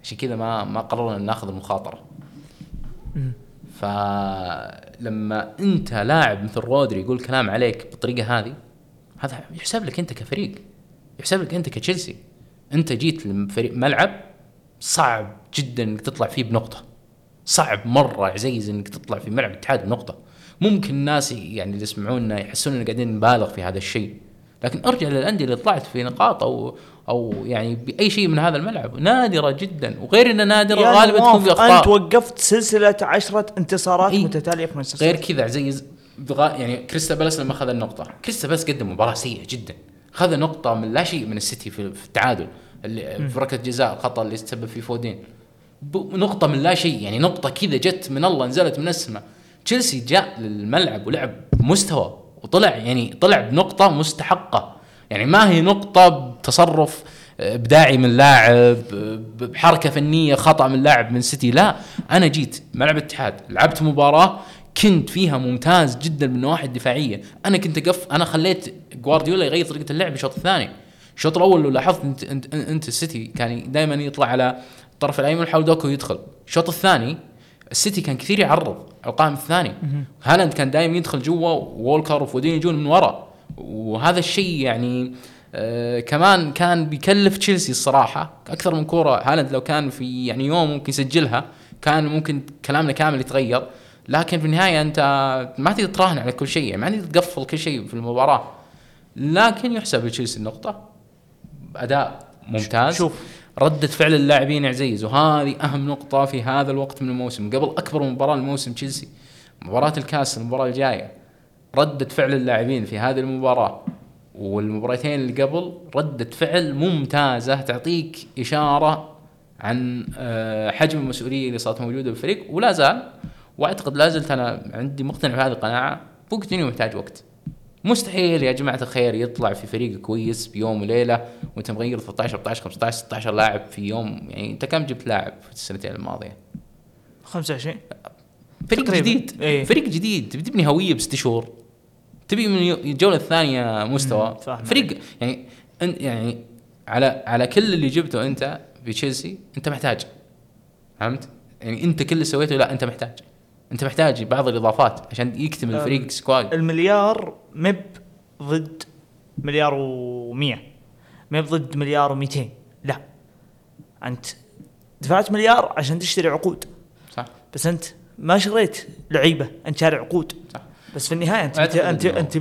عشان كذا ما ما قررنا ناخذ المخاطرة. فلما انت لاعب مثل رودري يقول كلام عليك بالطريقة هذه هذا يحسب لك انت كفريق يحسب لك انت كتشيلسي. انت جيت لفريق ملعب صعب جدا إنك تطلع فيه بنقطة. صعب مرة عزيز إنك تطلع في ملعب الاتحاد بنقطة. ممكن الناس يعني اللي يسمعونا يحسون ان قاعدين نبالغ في هذا الشيء. لكن أرجع للأندية اللي طلعت في نقاط أو أو يعني بأي شيء من هذا الملعب. نادرة جدا. وغير انها نادرة يا غالبا تكون في اخطاء أنت وقفت سلسلة عشرة انتصارات إي. متتالية في مانشستر غير. كذا زي بغا يعني كريستال بالاس لما اخذ النقطة. كريستال بالاس قدم مباراة سيئة جدا. اخذ نقطة من لا شيء من السيتي في, في التعادل. اللي في ركلة جزاء الخطأ اللي تسبب فيه فودين. ب- نقطة من لا شيء. يعني نقطة كذا جت من الله نزلت من السماء. تشيلسي جاء للملعب ولعب بمستوى وطلع يعني طلع بنقطة مستحقة. يعني ما هي نقطة بتصرف إبداعي من لاعب ب- بحركة فنية خطأ من لاعب من سيتي. لا أنا جيت ملعب الاتحاد لعبت مباراة كنت فيها ممتاز جدا من النواحي الدفاعية. أنا كنت أقف أنا خليت جوارديولا يغير طريقة اللعب الشوط الثاني. الشوط الأول لو لاحظت أنت أنت, أنت السيتي كان دائما يطلع على الطرف الأيمن ويحاول دوكو يدخل. الشوط الثاني السيتي كان كثير يعرض القائم الثاني. هالاند كان دائما يدخل جوا وولكر وفودين يجون من ورا. وهذا الشيء يعني آه كمان كان بيكلف تشيلسي الصراحة أكثر من كورة. هالاند لو كان في يعني يوم ممكن يسجلها كان ممكن كلامنا كامل يتغير. لكن في النهاية أنت ما تقدر تراهن على كل شيء يعني ما تقدر تقفل كل شيء في المباراة. لكن يحسب لتشيلسي النقطة. أداء ممتاز. شوف. ردة فعل اللاعبين يا عزيز. وهذه أهم نقطة في هذا الوقت من الموسم. قبل أكبر مباراة الموسم تشيلسي مباراة الكاس المباراة الجاية. ردة فعل اللاعبين في هذه المباراة والمباراتين اللي قبل ردة فعل ممتازة تعطيك إشارة عن آه، حجم المسؤولية اللي صارت موجودة بالفريق. ولا زال واعتقد لا زلت أنا عندي مقتنع بهذه القناعة بوكتينيو محتاج وقت. مستحيل يا جماعة الخير يطلع في فريق كويس بيوم وليلة وانت مغير 13 14 15 16 لاعب في يوم. يعني انت كم جبت لاعب في السنتين الماضية؟ 25 فريق تقريباً. جديد. إيه. فريق جديد. تبي تبني هوية بست شهور. تبي من الجولة الثانية مستوى؟ فريق يعني يعني على على كل اللي جبته أنت في تشيلسي أنت محتاج. فهمت؟ يعني أنت كل اللي سويته لا أنت محتاج. أنت محتاج بعض الإضافات عشان يكتمل الفريق سكواد المليار مب ضد مليار و100 مب ضد مليار و200 لا. أنت دفعت مليار عشان تشتري عقود. صح. بس أنت ما شريت لعيبة أنت شاري عقود. صح. بس في النهاية أنت أنت أنت, انت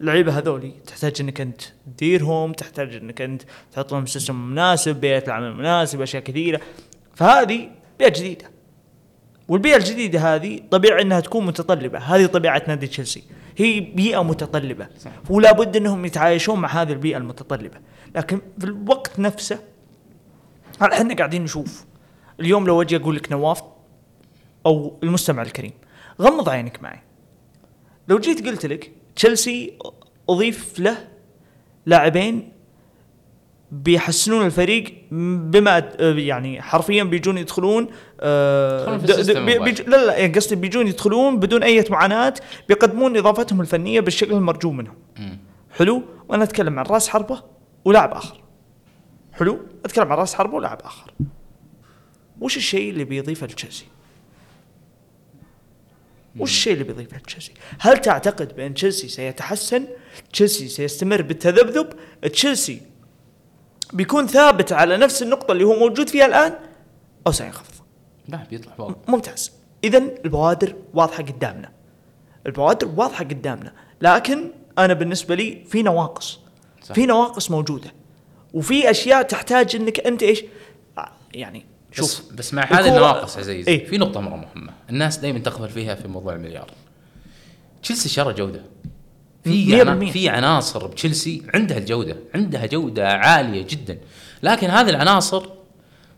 اللعيبة هذولي تحتاج إنك أنت تديرهم تحتاج إنك أنت تحط لهم سيستم مناسب بيئة العمل مناسب أشياء كثيرة. فهذه بيئة جديدة. والبيئة الجديدة هذه طبيعي إنها تكون متطلبة. هذه طبيعة نادي تشيلسي. هي بيئة متطلبة. صح. ولا بد إنهم يتعايشون مع هذه البيئة المتطلبة. لكن في الوقت نفسه إحنا قاعدين نشوف؟ اليوم لو أجي أقول لك نواف أو المستمع الكريم غمض عينك معي. لو جيت قلت لك تشيلسي أضيف له لاعبين بيحسنون الفريق بما يعني حرفيا بيجون يدخلون آه، بي-. بيج- لا لا يعني قصدي بيجون يدخلون بدون أي معاناه بيقدمون إضافتهم الفنية بالشكل المرجو منهم. مم. حلو؟ وأنا أتكلم عن رأس حربة ولاعب آخر. حلو؟ أتكلم عن رأس حربة ولاعب آخر. وش الشيء اللي بيضيفه لتشيلسي؟ وش الشيء اللي بيضيفه لتشيلسي هل تعتقد بأن تشيلسي سيتحسن؟ تشيلسي سيستمر بالتذبذب؟ تشيلسي بيكون ثابت على نفس النقطة اللي هو موجود فيها الآن؟ أو سينخفض لا بيطلع فوق ممتاز. اذا البوادر واضحة قدامنا. البوادر واضحة قدامنا. لكن أنا بالنسبة لي في نواقص. صح. في نواقص موجودة. وفي أشياء تحتاج إنك أنت إيش؟ يعني شوف بس مع هذه النواقص عزيز إيه؟ في نقطة مرة مهمة. الناس دائما تغفل فيها في موضوع المليار. تشيلسي شرى جودة. في عنا-. في عناصر بتشيلسي عندها الجودة عندها جودة عالية جدا. لكن هذه العناصر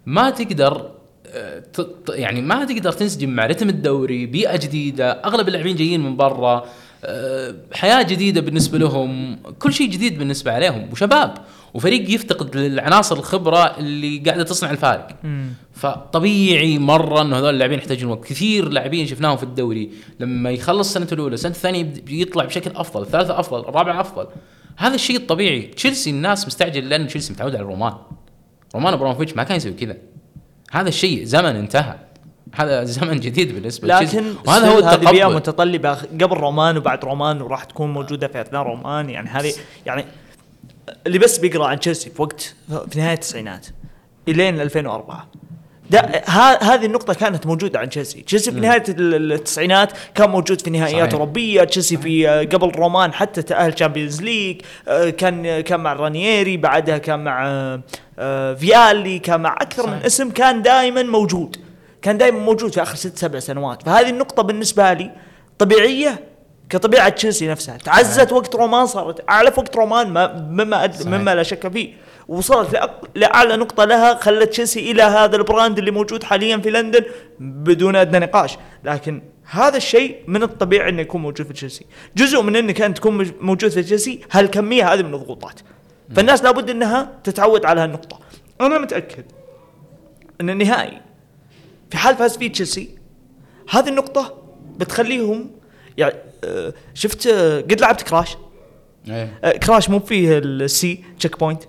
ما تقدر آه، يعني ما تقدر تنسجم مع رتم الدوري بيئة جديدة أغلب اللاعبين جايين من برا آه، حياة جديدة بالنسبة لهم كل شيء جديد بالنسبة عليهم وشباب. وفريق يفتقد للعناصر الخبرة اللي قاعدة تصنع الفارق. مم. فطبيعي مرة إنه هذول اللاعبين يحتاجون وقت. كثير لاعبين شفناهم في الدوري. لما يخلص السنة الأولى السنة الثانية يطلع بشكل أفضل الثالثه أفضل الرابعه أفضل. هذا الشيء الطبيعي. تشيلسي الناس مستعجل لأن تشيلسي متعود على رومان. رومان أبراموفيتش ما كان يسوي كذا. هذا الشيء زمن انتهى. هذا زمن جديد بالنسبة. لكن وهذا هو هذه بيئة التقبل متطلبة. قبل رومان وبعد رومان وراح تكون موجودة في أثناء رومان. يعني هذه يعني اللي بس بيقرأ عن تشيلسي في وقت في نهاية التسعينات إلين 2004 ده ها هذه النقطة كانت موجودة عند تشيلسي، تشيلسي في نهاية ال- التسعينات كان موجود في نهائيات صحيح. أوروبية، تشيلسي في آه، قبل رومان حتى تأهل Champions League، آه، كان كان مع رانييري، بعدها كان مع آه، فيالي، كان مع أكثر من صحيح. اسم كان دائما موجود، كان دائما موجود في آخر ست سبع سنوات، فهذه النقطة بالنسبة لي طبيعية كطبيعة تشيلسي نفسها، تعززت وقت رومان صارت أعلى في وقت رومان ما مما أد... مما لا شك فيه. وصلت لأق... لأعلى نقطة لها خلت تشيلسي إلى هذا ال brand اللي موجود حاليا في لندن بدون أدنى نقاش. لكن هذا الشيء من الطبيعي إنه يكون موجود في تشيلسي. جزء من إنك أنت تكون موجود في تشيلسي هالكمية هذه من الضغوطات. فالناس لابد إنها تتعود على هالنقطة. أنا متأكد إن النهائي في حال فاز فيه تشيلسي هذه النقطة بتخليهم يعني آه، شفت قد لعبت كراش إيه. كراش مو فيه السي checkpoint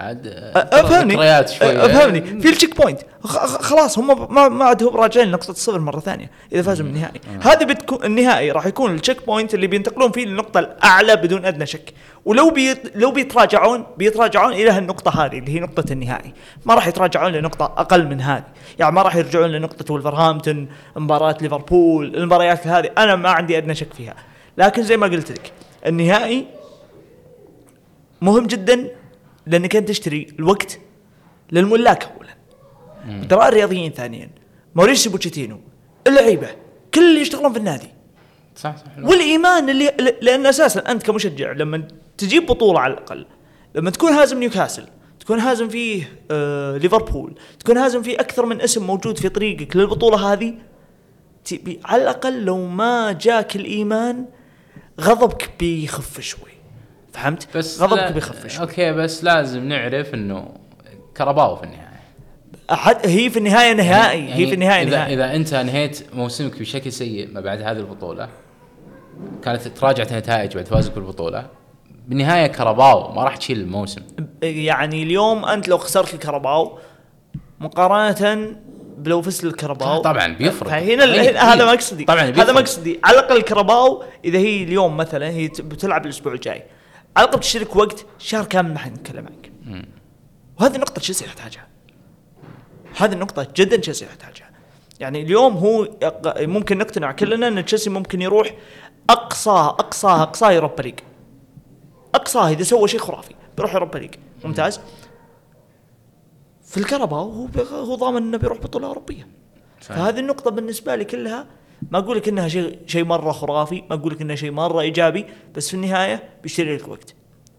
عاد أفهمني. ذكريات شوية. أفهمني. في ال checkpoint خلاص هم ما ما عاد هم راجعين لنقطة الصفر مرة ثانية إذا فازوا من النهائي. هذه بتكون النهائي راح يكون ال checkpoint اللي بينتقلون فيه للنقطة الأعلى بدون أدنى شك. ولو بيت لو بيتراجعون بيتراجعون إلى هالنقطة هذه اللي هي نقطة النهائي. ما راح يتراجعون لنقطة أقل من هذه. يعني ما راح يرجعون لنقطة ولفرهامبتون مباراة ليفربول المباريات هذه. أنا ما عندي أدنى شك فيها. لكن زي ما قلت لك النهائي مهم جدا لأنك أنت تشتري الوقت للملاك اولا. ترى الرياضيين ثانيا موريسيو بوتشيتينو اللعيبة كل اللي يشتغلون في النادي. صح صح والإيمان اللي لأن أساسا أنت كمشجع لما تجيب بطولة على الأقل لما تكون هازم نيوكاسل تكون هازم فيه آه ليفربول تكون هازم فيه أكثر من اسم موجود في طريقك للبطولة هذه تبي على الأقل لو ما جاك الإيمان غضبك بيخف شوي. فهمت؟ بس غضبك لا- بيخف شوي أوكي بس لازم نعرف إنه كاراباو في النهاية. أحد هي في النهاية نهائي يعني هي في النهاية اذا نهائي. إذا أنت انهيت موسمك بشكل سيء ما بعد هذه البطولة كانت تراجعت النتائج بعد فازك بالبطولة بالنهاية كرباو ما راح تشيل الموسم. يعني اليوم أنت لو خسرت الكرباو مقارنة بلو فزت الكرباو طبعا بيفرق. فهنا ال- أكيد. هذا مقصدي. طبعا هذا بيفرق. مقصدي. على الأقل الكرباو إذا هي اليوم مثلا هي بتلعب الأسبوع الجاي. على الاقل بتشترك وقت شهر كامل ما حد يتكلم عنك. وهذه النقطة تشيلسي يحتاجها؟ هذه النقطة جدا تشيلسي يحتاجها؟ يعني اليوم هو ممكن نقتنع كلنا أن تشيلسي ممكن يروح أقصى أقصى أقصى Europa League. اقصاه إذا سوى شيء خرافي بيروح Europa League. ممتاز؟ في الكاراباو هو هو ضامن إنه بيروح بطولة أوروبية. فهذه النقطة بالنسبة لي كلها ما أقول لك إنها شيء شيء مرة خرافي، ما أقول لك إنها شيء مرة إيجابي، بس في النهاية بيشتري لك وقت.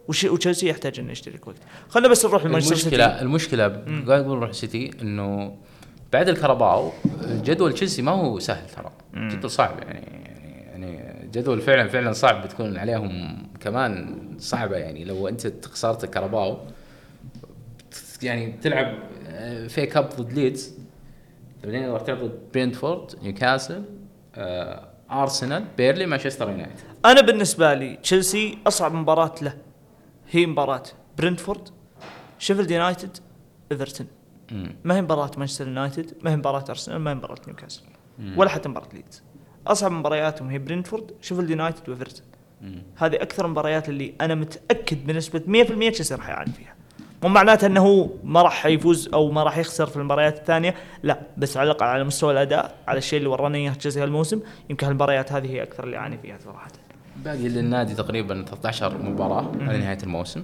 وتشيلسي يحتاج إنه يشتري لك وقت. خلينا بس نروح لمانشستر سيتي. المشكلة المشكلة قاعد نروح سيتي إنه بعد الكاراباو جدول تشيلسي ما هو سهل ترى جدا صعب يعني يعني يعني جدول فعلا فعلا صعب بتكون عليهم كمان صعبة يعني لو أنت خسرت الكاراباو يعني تلعب آه، FA Cup ضد ليدز بعدين راح تلعب ضد برينتفورد نيوكاسل ارسنال بيرلي مانشستر يونايتد أنا بالنسبة لي تشيلسي أصعب مباراة له هي مباراة برنتفورد شيفيلد يونايتد ايفرتون. ما هي مباراة مانشستر يونايتد، ما هي مباراة ارسنال، ما هي مباراة نيوكاسل. ولا حتى مباراة ليدز. أصعب مبارياتهم هي برنتفورد، شيفيلد يونايتد وايفرتون. هذه أكثر المباريات اللي أنا متأكد بنسبة 100% تشيلسي راح يعاني فيها مو معناته إنه ما راح يفوز أو ما راح يخسر في المباريات الثانية. لا بس على الأقل على مستوى الأداء على الشيء اللي ورانا إياه تشيلسي هالموسم يمكن هالمباريات هذه هي أكثر اللي يعاني فيها صراحة. باقي للنادي تقريبا 13 مباراة على نهاية الموسم.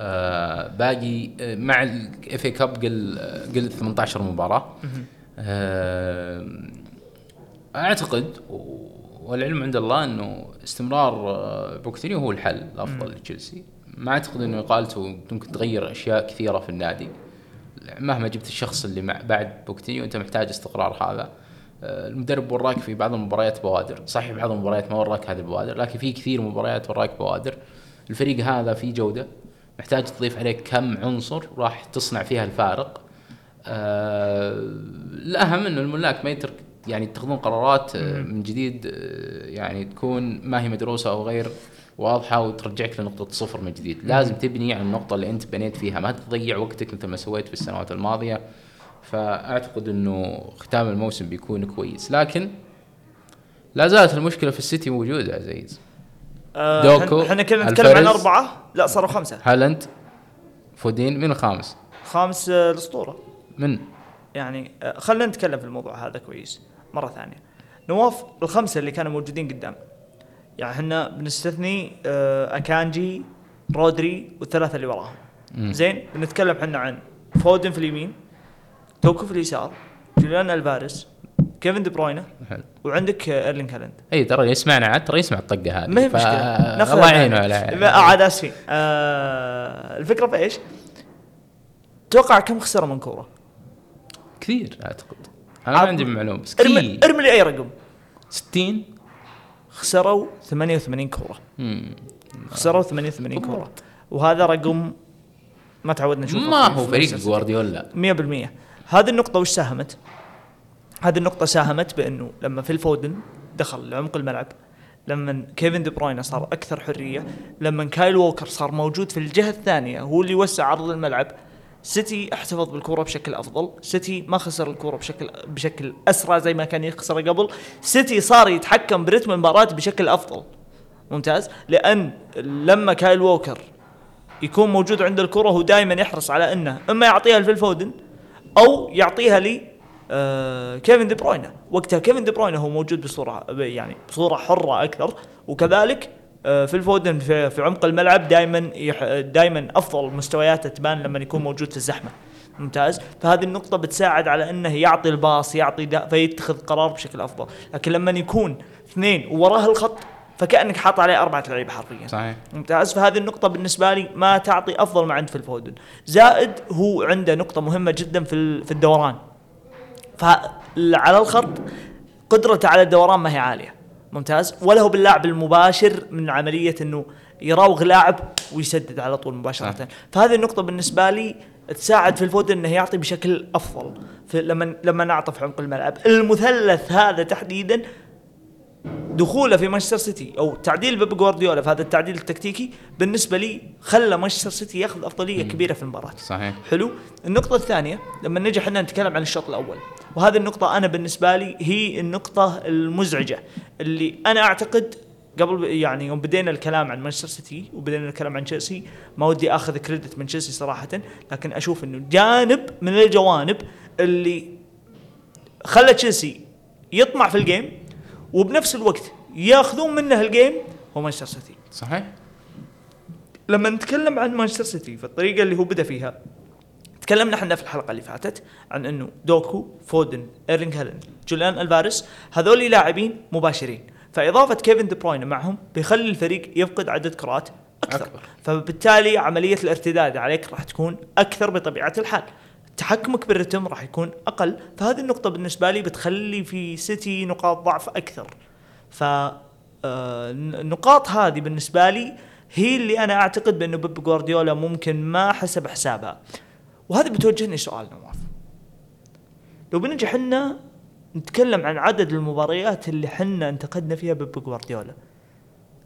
آه باقي آه مع ال FA Cup قل قل 18 مباراة. آه أعتقد والعلم عند الله إنه استمرار آه، بوتشيتينو هو الحل الأفضل لتشيلسي. ما أعتقد إنه اقالته ممكن تغير أشياء كثيرة في النادي. مهما جبت الشخص اللي مع بعد بوتشيتينو أنت محتاج استقرار هذا. آه، المدرب وراك في بعض المباريات بوادر. صحيح بعض المباريات ما وراك هذه البوادر لكن في كثير مباريات وراك بوادر. الفريق هذا فيه جودة. محتاج تضيف عليه كم عنصر راح تصنع فيها الفارق. آه، الأهم إنه الملاك ما يترك يعني يتخذون قرارات آه، من جديد آه، يعني تكون ما هي مدروسة أو غير واضحة وترجعك لنقطة صفر من جديد، لازم تبني على النقطة اللي أنت بنيت فيها، ما تضيع وقتك مثل ما سويت في السنوات الماضية. فأعتقد إنه ختام الموسم بيكون كويس، لكن لا زالت المشكلة في السيتي موجودة يا عزيز. آه، دوكو، إحنا كنا نتكلم عن. أربعة؟ لا صاروا خمسة. هالاند فودين من الخامس؟ خامس آه، الأسطورة. من؟ يعني آه، خلينا نتكلم في الموضوع هذا كويس مرة ثانية. نواف الخمسة اللي كانوا موجودين قدام. يعني إحنا بنستثني آه، أكانجي رودري والثلاثة اللي وراهم. زين بنتكلم إحنا عن فودن في اليمين دوكو في اليسار جوليان ألفاريز كيفن دي بروينه. وعندك آه، ايرلينج هالاند إي ترى يسمعنا عاد ترى يسمع الطقة هذه ما هي مشكلة الله. يعينه على عاد آسفين آه الفكرة في إيش؟ توقع كم خسروا من كورة؟ كثير أعتقد أنا ما عندي معلومة بس ارمي كثير إرمي لي أي رقم 60 خسروا 88 كوره. خسروا 88 كوره وهذا رقم ما تعودنا نشوفه ما هو فريق جوارديولا. 100% هذه النقطة وش ساهمت؟ هذه النقطة ساهمت بأنه لما في الفودن دخل لعمق الملعب لما كيفن دي بروين صار أكثر حرية لما كايل ووكر صار موجود في الجهة الثانية هو اللي وسع عرض الملعب سيتي احتفظ بالكرة بشكل أفضل. سيتي ما خسر الكرة بشكل بشكل أسرع زي ما كان يخسر قبل. سيتي صار يتحكم برتم المباراة بشكل أفضل. ممتاز. لأن لما كايل ووكر يكون موجود عند الكرة هو دائما يحرص على إنه إما يعطيها لفيل فودن أو يعطيها لي آه كيفن دي بروينا وقتها كيفن دي بروينا هو موجود بصوره يعني بصورة حرة أكثر. وكذلك فيل فودن في, في عمق الملعب دائما دائما أفضل مستوياته تبان لما يكون موجود في الزحمة. ممتاز. فهذه النقطة بتساعد على إنه يعطي ال pass يعطي دا فيتخذ قرار بشكل أفضل، لكن لما يكون اثنين ووراه الخط فكأنك حاط عليه أربعة لعيبة حرفيا. صحيح. ممتاز. فهذه النقطة بالنسبة لي ما تعطي أفضل ما عند في الفودن. زائد هو عنده نقطة مهمة جدا في في الدوران. فعلى الخط قدرته على الدوران ما هي عالية. ممتاز. ولا هو باللاعب المباشر من عملية إنه يراوغ لاعب ويسدد على طول مباشرة. صح. فهذه النقطة بالنسبة لي تساعد في الفودن إنه يعطي بشكل أفضل. لما لما نعطي في عمق الملعب. المثلث هذا تحديدا دخوله في مانشستر سيتي أو تعديل بيب جوارديولا في هذا التعديل التكتيكي بالنسبة لي خلى مانشستر سيتي يأخذ أفضلية كبيرة في المباراة. صحيح. حلو. النقطة الثانية لما نجي إحنا نتكلم عن الشوط الأول وهذه النقطة أنا بالنسبة لي هي النقطة المزعجة اللي أنا أعتقد قبل يعني يوم بدينا الكلام عن مانشستر سيتي وبدينا الكلام عن تشيلسي ما ودي أخذ كريدت من تشيلسي صراحة لكن أشوف إنه جانب من الجوانب اللي خلى تشيلسي يطمع في ال game وبنفس الوقت ياخذون منه ال game هو مانشستر سيتي. صحيح. لما نتكلم عن مانشستر سيتي في الطريقة اللي هو بدأ فيها تكلمنا إحنا في الحلقة اللي فاتت عن إنه دوكو فودن إيرلينغ هالاند جوليان ألفاريز هذول لاعبين مباشرين. فإضافة كيفن دي بروين معهم بيخلي الفريق يفقد عدد كرات أكثر. أكبر. فبالتالي عملية الارتداد عليك راح تكون أكثر بطبيعة الحال. تحكمك بالرتم راح يكون أقل. فهذه النقطة بالنسبة لي بتخلي في سيتي نقاط ضعف أكثر. ف آه، النقاط هذه بالنسبة لي هي اللي أنا أعتقد بأنه بيب جوارديولا ممكن ما حسب حسابها وهذا بتوجهني سؤال نواف. لو بنجي حنا نتكلم عن عدد المباريات اللي حنا انتقدنا فيها بيب جوارديولا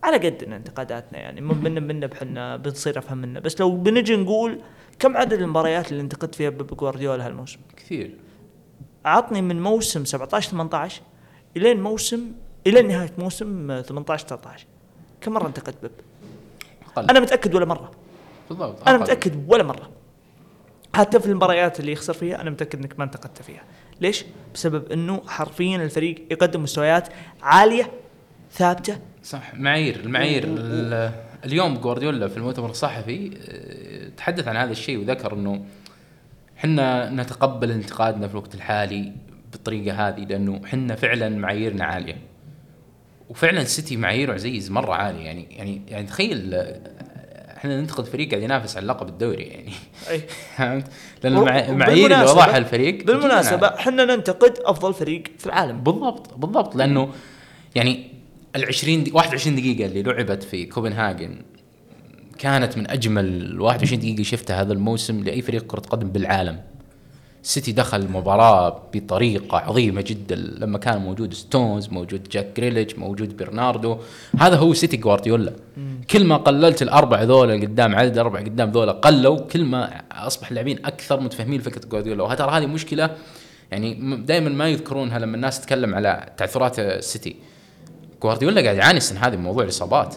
على قدنا انتقاداتنا يعني منا منا بحنا بنصير أفهم منه. بس لو بنجي نقول كم عدد المباريات اللي انتقدت فيها بيب جوارديولا هالموسم؟ كثير. عطني من موسم 17 18 إلين موسم إلى نهاية موسم 18 19 كم مرة انتقد بيب؟ أقل. أنا متأكد ولا مرة. بالضبط أنا أقل. متأكد ولا مرة. حتى في المباريات اللي يخسر فيها أنا متأكد إنك ما انتقدت فيها. ليش؟ بسبب إنه حرفيا الفريق يقدم مستويات عالية ثابتة. صح معايير المعايير ال- اليوم جوارديولا في المؤتمر الصحفي آه، تحدث عن هذا الشيء وذكر إنه إحنا نتقبل انتقادنا في الوقت الحالي بالطريقة هذه لأنه إحنا فعلا معاييرنا عالية. وفعلا السيتي معاييره عزيز مرة عاليه يعني يعني يعني تخيل آه، إحنا ننتقد فريق قاعد ينافس على اللقب الدوري يعني. أي. فهمت؟ لأن المعايير اللي وضعها الفريق بالمناسبة إحنا ننتقد أفضل فريق في العالم. بالضبط بالضبط. لأنه يعني ال 20 دي 21 دقيقة اللي لعبت في كوبنهاجن كانت من أجمل ال 21 دقيقة شفتها هذا الموسم لأي فريق كرة قدم بالعالم. سيتي دخل المباراة بطريقة عظيمة جدا لما كان موجود ستونز، موجود جاك جريليش، موجود برناردو، هذا هو سيتي جوارديولا. كل ما قللت الاربع ذولا قدام عدد الاربع قدام ذولا قلوا كل ما أصبح اللاعبين أكثر متفاهمين فكرة جوارديولا وترى هذه مشكلة يعني دائما ما يذكرونها لما الناس تتكلم على تعثرات السيتي. جوارديولا قاعد يعاني السنة هذه من موضوع الإصابات.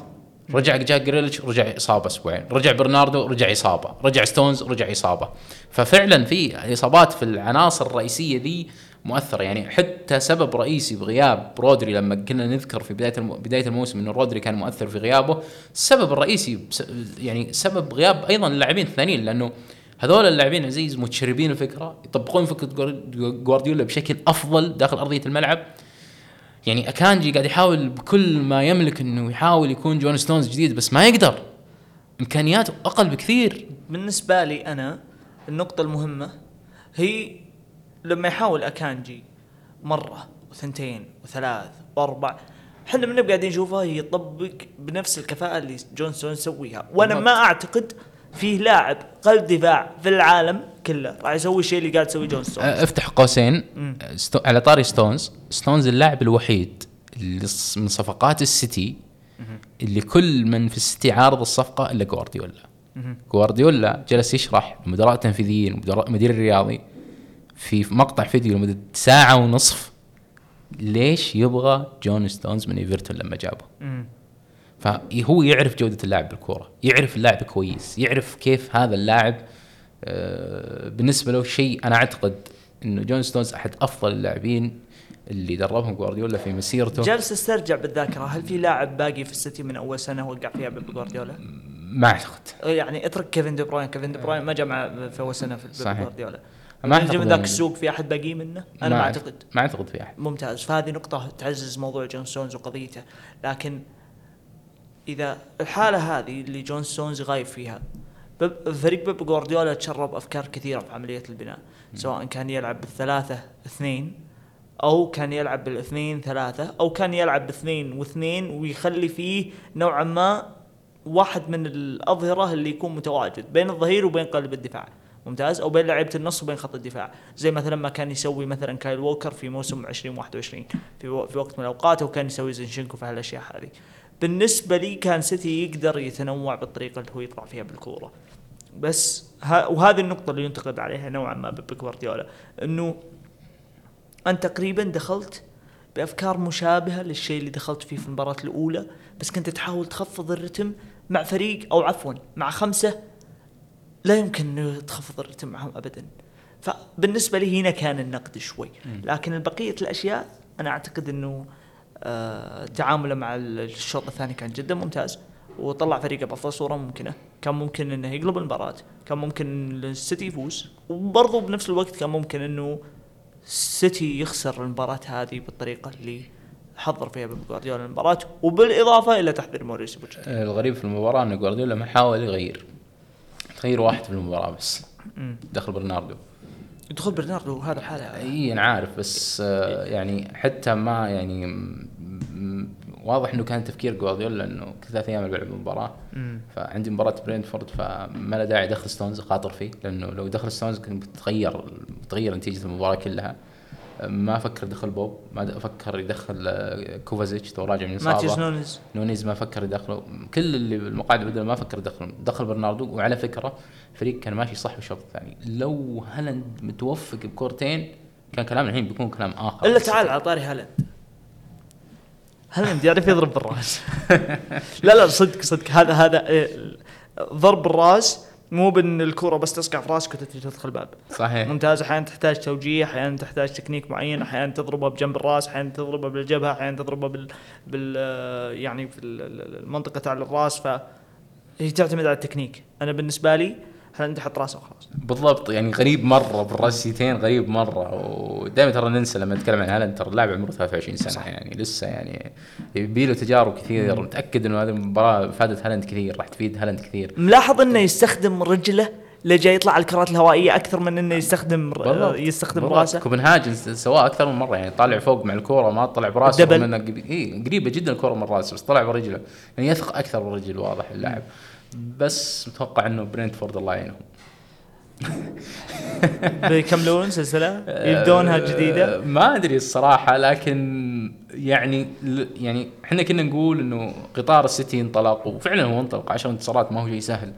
رجع جاك جريليش رجع إصابة أسبوعين رجع برناردو رجع إصابة. رجع ستونز رجع إصابة. ففعلا في إصابات في العناصر الرئيسية ذي مؤثرة. يعني حتى سبب رئيسي بغياب رودري لما كنا نذكر في بداية. بداية الموسم إنه رودري كان مؤثر في غيابه السبب الرئيسي بس... يعني سبب غياب أيضا اللاعبين الثانيين لأنه هذول اللاعبين عزيز متشربين الفكرة يطبقون فكرة جوارديولا بشكل أفضل داخل أرضية الملعب. يعني أكانجي قاعد يحاول بكل ما يملك إنه يحاول يكون جون ستونز جديد بس ما يقدر. امكانياته أقل بكثير. بالنسبة لي أنا النقطة المهمة هي لما يحاول أكانجي مرة وثنتين وثلاث وأربع إحنا من قاعدين نشوفه يطبق بنفس الكفاءة اللي جون ستونز يسويها. وأنا ما أعتقد فيه لاعب قلب دفاع في العالم كله. راح يسوي الشيء اللي قاعد يسويه جون ستونز أفتح قوسين. ستو... على طاري ستونز ستونز اللاعب الوحيد اللي من صفقات السيتي اللي كل من في السيتي عارض الصفقة إلا جوارديولا جوارديولا جلس يشرح لمدراء التنفيذيين المدير الرياضي في مقطع فيديو لمدة ساعة ونصف ليش يبغى جون ستونز من ايفرتون لما جابه. فهو يعرف جودة اللاعب بالكورة يعرف اللاعب كويس يعرف كيف هذا اللاعب بالنسبة له شيء أنا أعتقد أنه جون ستونز أحد أفضل اللاعبين اللي دربهم جوارديولا في مسيرته. جالس استرجع بالذاكرة هل في لاعب باقي في السيتي من أول سنة وقع فيها بيب جوارديولا؟ ما أعتقد. يعني اترك كيفن دي بروين كيفن دي بروين ما جاء مع في أول سنة في بيب. جوارديولا. ما أعتقد من ذاك إنه- السوق في أحد باقي منه؟ أنا ما أعتقد. ما أعتقد في أحد. ممتاز. فهذه نقطة تعزز موضوع جون ستونز وقضيته. لكن إذا الحالة هذه اللي جون ستونز غايب فيها فريق بيب جوارديولا تشرب أفكار كثيرة في عملية البناء سواء كان يلعب بالثلاثة اثنين أو كان يلعب بالاثنين ثلاثة أو كان يلعب باثنين واثنين ويخلي فيه نوعا ما واحد من الأظهرة اللي يكون متواجد بين الظهير وبين قلب الدفاع. ممتاز؟ أو بين لعيبة النص وبين خط الدفاع. زي مثلا ما كان يسوي مثلا كايل ووكر في موسم 2021 في في وقت من الأوقات وكان يسوي زينشينكو في هالأشياء هذه. بالنسبة لي كان سيتي يقدر يتنوع بالطريقة اللي هو يطلع فيها بالكورة. بس ها وهذه النقطة اللي ينتقد عليها نوعا ما بيب جوارديولا إنه أنت تقريبا دخلت بأفكار مشابهة للشيء اللي دخلت فيه في المباراة الأولى بس كنت تحاول تخفض الرتم مع فريق أو عفوا مع خمسة لا يمكن إنه تخفض الرتم معهم ابدا. فبالنسبة لي هنا كان النقد شوي. لكن بقية الأشياء أنا أعتقد إنه تعامله مع الشوط الثاني كان جدا ممتاز وطلع فريقه بأفضل صورة ممكنة. كان ممكن إنه يقلب المباراة كان ممكن السيتي يفوز وبرضه بنفس الوقت كان ممكن إنه السيتي يخسر المباراة هذه بالطريقة اللي حضر فيها بيب جوارديولا المباراة وبالإضافة إلى تحضير موريسيو بوتشيتينو الغريب في المباراة أن جوارديولا ما حاول يغير تغيير واحد في المباراة بس. دخل برناردو. دخول برناردو هذا الحاله إي أنا عارف بس آه، يعني حتى ما يعني واضح إنه كان تفكير جوارديولا إنه ثلاث أيام بلعب المباراه. فعندي مباراة برينتفورد فما له داعي ادخل ستونز خاطر فيه. لأنه لو دخل ستونز كنت بتغير بتغير نتيجة المباراة كلها. ما فكر يدخل بوب ما فكر يدخل آه، كوفاسيتش تو راجع من ماتيوس الاصابه نونيز. نونيز ما فكر يدخله. كل اللي بالمقاعد بدل ما فكر يدخله. دخل برناردو وعلى فكرة فريق كان ماشي صح بالشوط الثاني لو هالاند متوفق بكورتين كان كلام الحين بيكون كلام آخر. إلا تعال على طاري هالاند. هالاند يعرف يضرب بالراس. لا لا صدق صدق. هذا هذا إيه، ضرب الراس مو بإن الكرة بس تسقع في راسك وتدخل تدخل الباب. صحيح. ممتاز. أحيانا تحتاج توجيه أحيانا تحتاج تكنيك معين أحيانا تضربها بجنب الراس أحيانا تضربها بالجبهة أحيانا تضربها بال, بال يعني في ال- ال- المنطقة تاع الراس. فهي تعتمد على التكنيك. أنا بالنسبة لي هالاند يحط راسه وخلاص بالضبط يعني غريب مرة بالراسيتين غريب مرة ودائما ترى ننسى لما نتكلم عن هالاند ترى اللاعب عمره 23 سنة صح. يعني لسه يعني يبي له تجارب كثير متأكد إنه هذه المباراة فادت هالاند كثير راح تفيد هالاند كثير ملاحظ إنه يستخدم رجله لجل يطلع الكرات الهوائية أكثر من إنه يستخدم بالضبط. يستخدم بالضبط. راسه كوبنهاجن سواء أكثر من مرة يعني طالع فوق مع الكورة ما طلع براسه قري- إيه قريبة جدا الكورة من راسه بس طلع برجله يعني يثق أكثر بالرجل واضح اللاعب بس متوقع إنه برينتفورد الله يعينهم بيكملون سلسلة؟ يبدونها جديدة؟ آه، ما أدري الصراحة لكن يعني يعني إحنا كنا نقول إنه قطار السيتي انطلق وفعلا هو انطلق 10 انتصارات ما هو شيء سهل.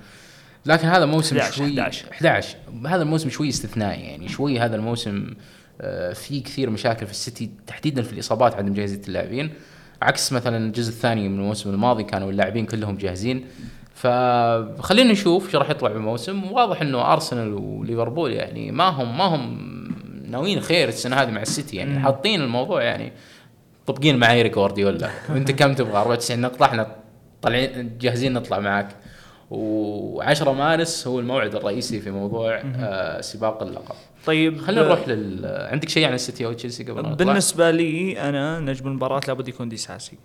لكن هذا موسم 11 شوي 11. 11 هذا الموسم شوي استثنائي يعني شوي هذا الموسم آه، في كثير مشاكل في السيتي تحديدا في الإصابات عدم جاهزيه اللاعبين. عكس مثلا الجزء الثاني من الموسم الماضي كانوا اللاعبين كلهم جاهزين. فخلينا نشوف إيش راح يطلع بالموسم. واضح إنه أرسنال وليفربول يعني ما هم ما هم ناويين خير السنة هذه مع السيتي يعني. حاطين الموضوع يعني طبقين معايير جوارديولا انت كم تبغى؟ 94 نقطه إحنا طالعين جاهزين نطلع معك و10 مارس هو الموعد الرئيسي في موضوع آه سباق اللقب. طيب خلينا نروح لل عندك شيء عن السيتي أو تشيلسي قبل؟ بالنسبة لي أنا نجم المباراة لابد يكون ديساسي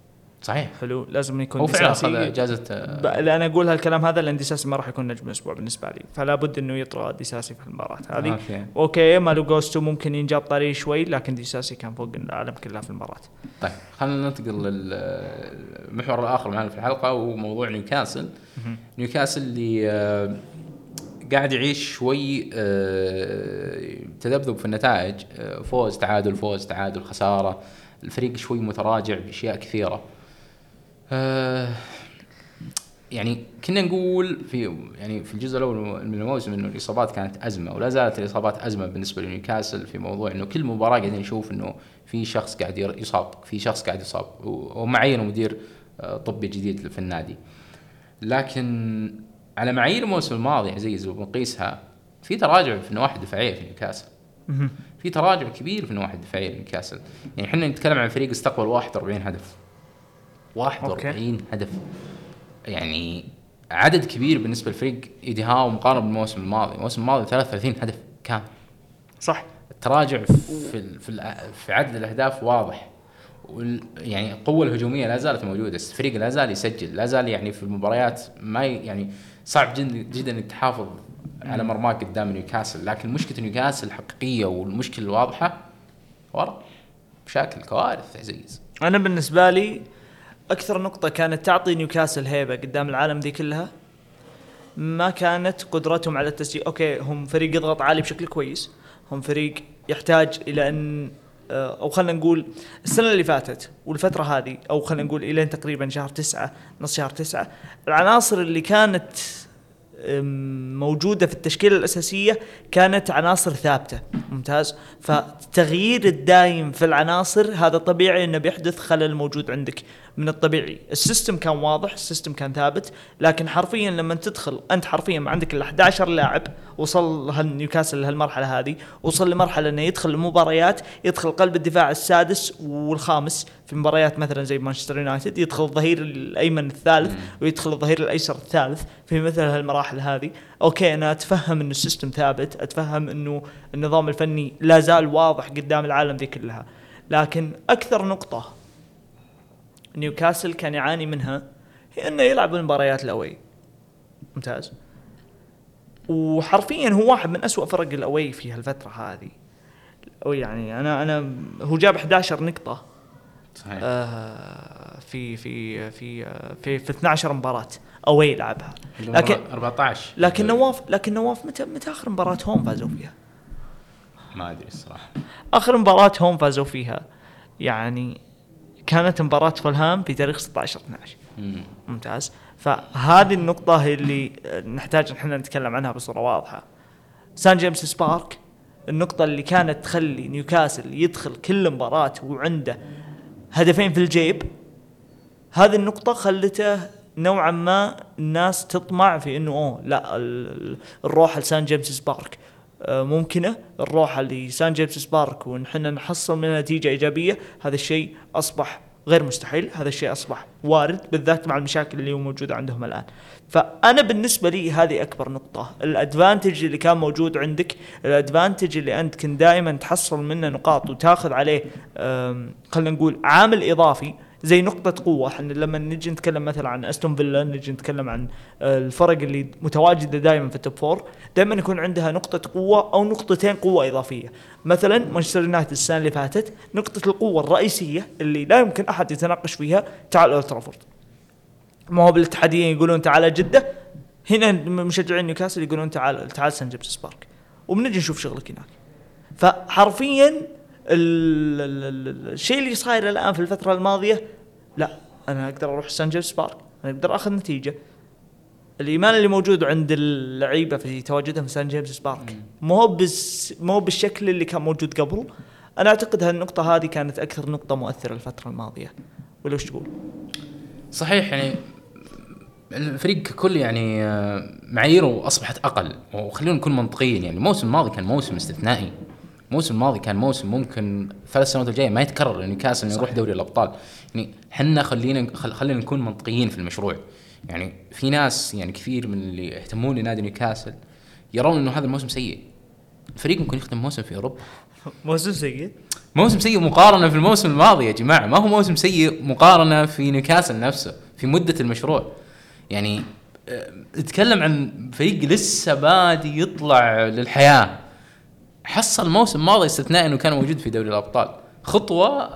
صحيح. حلو. لازم يكون هو فعلا اخذ جائزه آه، ب- لا أنا أقول هالكلام هذا لأن ديساسي ما راح يكون نجم الأسبوع بالنسبة لي. فلا بد إنه يطرى ديساسي في المباراة هذه. أوكي. أوكي مالو جوستو ممكن ينجاب طريق شوي لكن ديساسي كان فوق العالم كلها في المباراة. طيب خلينا ننتقل للمحور الآخر معنا في الحلقة وهو موضوع نيوكاسل. نيوكاسل اللي آه، قاعد يعيش شوي آه، تذبذب في النتائج. فوز تعادل فوز تعادل خسارة. الفريق شوي متراجع بأشياء كثيرة. آه، يعني كنا نقول في يعني في الجزء الأول من الموسم إنه الإصابات كانت أزمة ولا زالت الإصابات أزمة بالنسبة لنيوكاسل في موضوع إنه كل مباراة قاعدين نشوف إنه في شخص قاعد يصاب في شخص قاعد يصاب وهم عينوا مدير آه، طبي جديد في النادي. لكن على معايير الموسم الماضي عزيز وبنقيسها في تراجع في النواحي الدفاعية في نيوكاسل. في تراجع كبير في النواحي الدفاعية لنيوكاسل. يعني إحنا نتكلم عن فريق استقبل 41 هدف. 41 هدف. يعني عدد كبير بالنسبة للفريق إيدي هاو مقارنة بالموسم الماضي. الموسم الماضي 33 هدف كان صح. التراجع في في في عدد الأهداف واضح. يعني القوة الهجومية لا زالت موجودة. الفريق لا زال يسجل لا زال يعني في المباريات ما يعني صعب جدا جدا انك تحافظ على مرماك قدام نيوكاسل. لكن مشكلة نيوكاسل الحقيقيه والمشكلة الواضحة ورا. مشاكل كوارث. عزيز أنا بالنسبة لي أكثر نقطة كانت تعطي نيوكاسل هيبة قدام العالم دي كلها ما كانت قدرتهم على التسجيل. أوكي هم فريق يضغط عالي بشكل كويس هم فريق يحتاج إلى أن آه، أو خلينا نقول السنة اللي فاتت والفترة هذه أو خلينا نقول إلى تقريبا شهر تسعة نص شهر تسعة العناصر اللي كانت موجودة في التشكيلة الأساسية كانت عناصر ثابتة. ممتاز. فالتغيير الدايم في العناصر هذا طبيعي أنه بيحدث خلل موجود عندك. من الطبيعي. السيستم كان واضح السيستم كان ثابت لكن حرفيا لما تدخل أنت حرفيا ما عندك الا 11 لاعب وصل نيوكاسل لهالمرحلة هذه وصل لمرحلة إنه يدخل المباريات يدخل قلب الدفاع السادس والخامس في مباريات مثلا زي مانشستر يونايتد يدخل الظهير الأيمن الثالث ويدخل الظهير الأيسر الثالث في مثل هالمراحل هذه. أوكي أنا أتفهم إنه السيستم ثابت أتفهم إنه النظام الفني لا زال واضح قدام العالم ذي كلها لكن أكثر نقطة نيوكاسل كان يعاني منها هي إنه يلعب المباريات الاوي ممتاز. وحرفيا هو واحد من أسوأ فرق الأوي في هالفترة هذه. أو يعني أنا أنا هو جاب 11 نقطة صحيح. آه في في في في في 12 مباراة أوي لعبها لكن 14 لكن نواف لكن نواف متى متى آخر مباراة هوم فازوا فيها؟ ما أدري الصراحة. آخر مباراة هوم فازوا فيها. يعني كانت مباراة فولهام في تاريخ 16 12 مم. ممتاز. فهذه النقطة هي اللي نحتاج إحنا نتكلم عنها بصورة واضحة. سان جيمس بارك النقطة اللي كانت تخلي نيوكاسل يدخل كل مباراة وعنده هدفين في الجيب هذه النقطة خلته نوعا ما الناس تطمع في إنه أوه لا ال- ال- الروحة لسان جيمس بارك. آه، ممكنة الروحة لسان جيمس سبارك وان إحنا نحصل منها نتيجة إيجابية هذا الشيء أصبح غير مستحيل هذا الشيء أصبح وارد بالذات مع المشاكل اللي موجودة عندهم الآن. فأنا بالنسبة لي هذه أكبر نقطة. الأدفانتج اللي كان موجود عندك الأدفانتج اللي أنت كنت دائما تحصل منه نقاط وتاخذ عليه خلينا نقول عامل إضافي زي نقطة قوة. إحنا لما نجي نتكلم مثلا عن أستون فيلا نجي نتكلم عن آه، الفرق اللي متواجدة دائما في ال top four دائما يكون عندها نقطة قوة أو نقطتين قوة إضافية. مثلا مانشستر يونايتد السنة اللي فاتت نقطة القوة الرئيسية اللي لا يمكن أحد يتناقش فيها تعال أولد ما هو بالاتحاديين يقولون تعال جدة. هنا مشجعين نيوكاسل يقولون تعال تعال سان جيمس بارك وبنجي نشوف شغلك هناك. فحرفيا الشيء اللي صاير الآن في الفترة الماضية لا أنا أقدر أروح سان جيمس بارك أنا أقدر أخذ نتيجة. الإيمان اللي موجود عند اللعيبة في تواجدهم في سان جيمس بارك مو بس مو بالشكل اللي كان موجود قبل. أنا أعتقد هالنقطة هذه كانت أكثر نقطة مؤثرة الفترة الماضية. ولا وش تقول؟ صحيح يعني الفريق ككل يعني آه، معاييره أصبحت أقل وخلينا نكون منطقيين يعني الموسم الماضي كان موسم استثنائي. الموسم الماضي كان موسم ممكن ثلاث سنوات الجاية ما يتكرر نيوكاسل إنه يروح دوري الأبطال. يعني حنا خلينا خل- خلينا نكون منطقيين في المشروع. يعني في ناس يعني كثير من اللي يهتمون لنادي نيوكاسل يرون إنه هذا الموسم سيء. الفريق ممكن يختم موسم في أوروبا. موسم سيء؟ موسم سيء مقارنة في الموسم الماضي يا جماعة. ما هو موسم سيء مقارنة في نيوكاسل نفسه في مدة المشروع. يعني آه، نتكلم عن فريق لسه بادي يطلع للحياة. حصل موسم ماضي استثنائي إنه كان موجود في دوري الأبطال. خطوة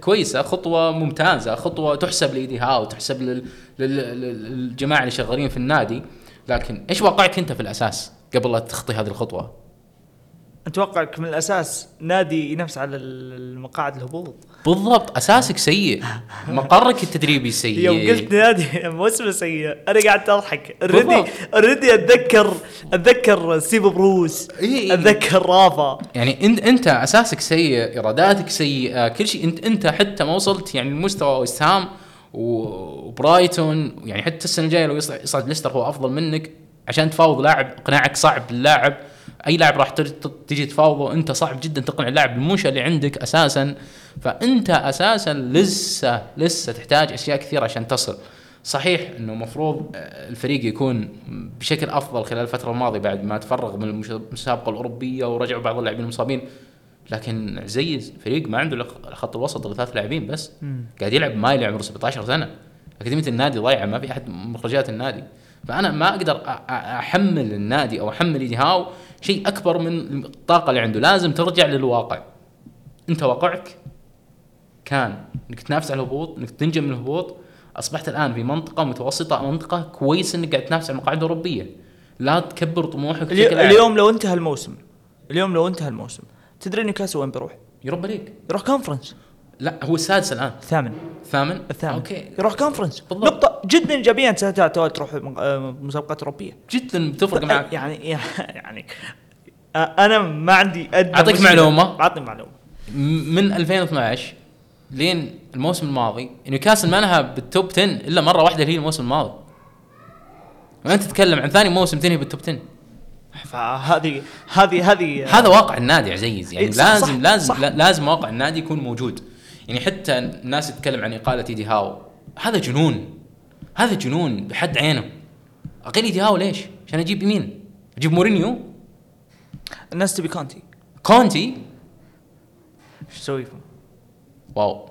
كويسة خطوة ممتازة خطوة تحسب لإيدي هاو تحسب لل- لل- لل- للجماعة اللي شغالين في النادي. لكن إيش واقعك أنت في الأساس قبل لا تخطي هذه الخطوة؟ انت واقعك من الأساس نادي ينافس على المقاعد الهبوط. بالضبط أساسك سيء. مقرك التدريبي سيء. يوم قلت نادي موسم سيء. أنا قاعد أضحك. already. already أتذكر أتذكر ستيف بروس. أتذكر رافا. يعني انت أنت أساسك سيء ايراداتك سيئة كل شيء. انت أنت حتى ما وصلت يعني لمستوى ويست هام وبرايتون. يعني حتى السنة الجاية لو يصعد, يصعد ليستر هو أفضل منك عشان تفاوض لاعب اقناعك صعب باللاعب. أي لاعب راح تجي تفاوضه أنت صعب جدا تقنع اللاعب بالمنشاه اللي عندك أساسا. فأنت أساسا لسه لسه تحتاج أشياء كثيرة عشان تصل. صحيح إنه المفروض الفريق يكون بشكل أفضل خلال الفترة الماضية بعد ما تفرغ من المسابقة الأوروبية ورجعوا بعض اللاعبين المصابين. لكن عزيز فريق ما عنده خط الوسط الا ثلاث لاعبين بس. قاعد يلعب مايلي عمره 17 سنة. اكاديميه النادي ضايعه؟ ما في أحد مخرجات النادي. فأنا ما أقدر أحمل النادي أو أحمل إيدي هاو شيء أكبر من الطاقة اللي عنده. لازم ترجع للواقع. أنت واقعك كان إنك تنافس على الهبوط إنك تنجم من الهبوط. أصبحت الآن في منطقة متوسطة منطقة كويس إنك قاعد تنافس على المقاعد الاوروبيه لا تكبر طموحك. اليوم لو انتهى الموسم اليوم لو انتهى الموسم تدري نيوكاسل وين بيروح؟ يوروبا ليج يروح كونفرنس لا هو السادس الآن. الثامن الثامن الثامن. أوكي. يروح كونفرنس بالضبط. نقطة. جدا ايجابية انت تروح آه، مسابقات أوروبية. جدا بتفرق معك. يعني يعني آه، أنا ما عندي مشكلة. معلومة. اعطني معلومة. من 2012 لين الموسم الماضي نيوكاسل ما نهى بال top 10 إلا مرة واحدة اللي هي الموسم الماضي. وانت تتكلم عن ثاني موسم تنهي بالتوب 10 فهذه هذه هذه هذا واقع النادي عزيز يعني إيه، صح، لازم صح، لازم صح. لا- لازم واقع النادي يكون موجود. يعني حتى الناس تتكلم عن إقالة إيدي هاو. هذا جنون. هذا جنون بحد عينه. اقيل إيدي هاو ليش؟ عشان أجيب مين؟ أجيب مورينيو. الناس تبي كونتي. كونتي؟ إيش تسوي فيهم؟ wow.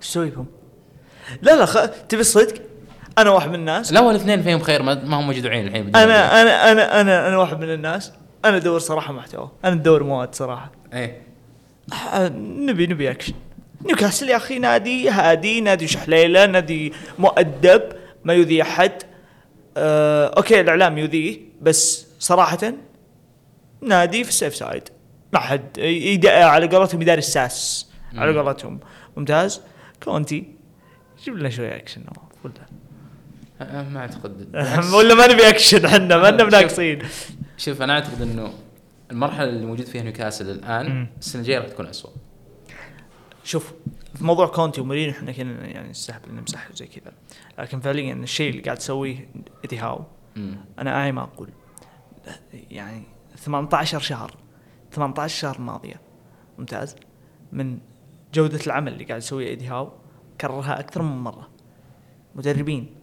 إيش تسوي فيهم؟ لا لا خ... تبي الصدق؟ أنا واحد من الناس. لا والاثنين فيهم خير ما, ما هم مجدوعين الحين أنا أنا أنا أنا أنا واحد من الناس. أنا ادور صراحة محتوى. أنا ادور مواد صراحة. إيه. نبي نبي أكشن. نيوكاسل يا أخي نادي هادي نادي شحليله نادي مؤدب ما يؤذي أحد. آه، أوكي الإعلام يؤذيه بس صراحة نادي في ال safe side. ما حد. على قولتهم يدار الساس. على قولتهم. ممتاز. كونتي جيب لنا شوية اكشن نواف ولا أه، ما أعتقد. ولا ما نبي اكشن إحنا ما لنا شوف. بناقصين شوف أنا أعتقد إنه المرحلة اللي موجود فيها نيوكاسل الآن. السنة الجاية راح تكون اسوء شوف في موضوع كونتي ومورينيو إحنا كنا يعني نستحب نمسح وزي كذا. لكن فعليا الشيء اللي قاعد تسويه ايدي هاو. أنا اعي ما أقول. يعني 18 شهر 18 شهر ماضية. ممتاز. من جودة العمل اللي قاعد يسويه ايدي هاو كررها أكثر من مرة. مدربين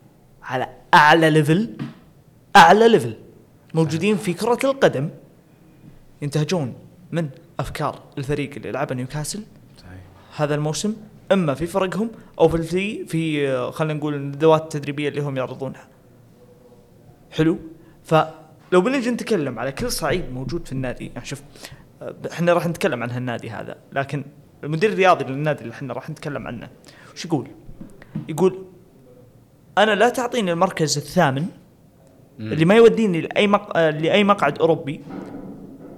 على أعلى level أعلى level موجودين في كرة القدم ينتهجون من أفكار الفريق اللي لعبه نيوكاسل هذا الموسم أما في فرقهم أو في في آه، خلينا نقول الندوات التدريبية اللي هم يعرضونها. حلو؟ فلو بنجي نتكلم على كل صعيد موجود في النادي يعني شوف إحنا راح نتكلم عن هالنادي هذا لكن المدير الرياضي للنادي اللي إحنا راح نتكلم عنه وش يقول؟ يقول أنا لا تعطيني المركز الثامن. اللي ما يوديني لأي مق... لأي مقعد أوروبي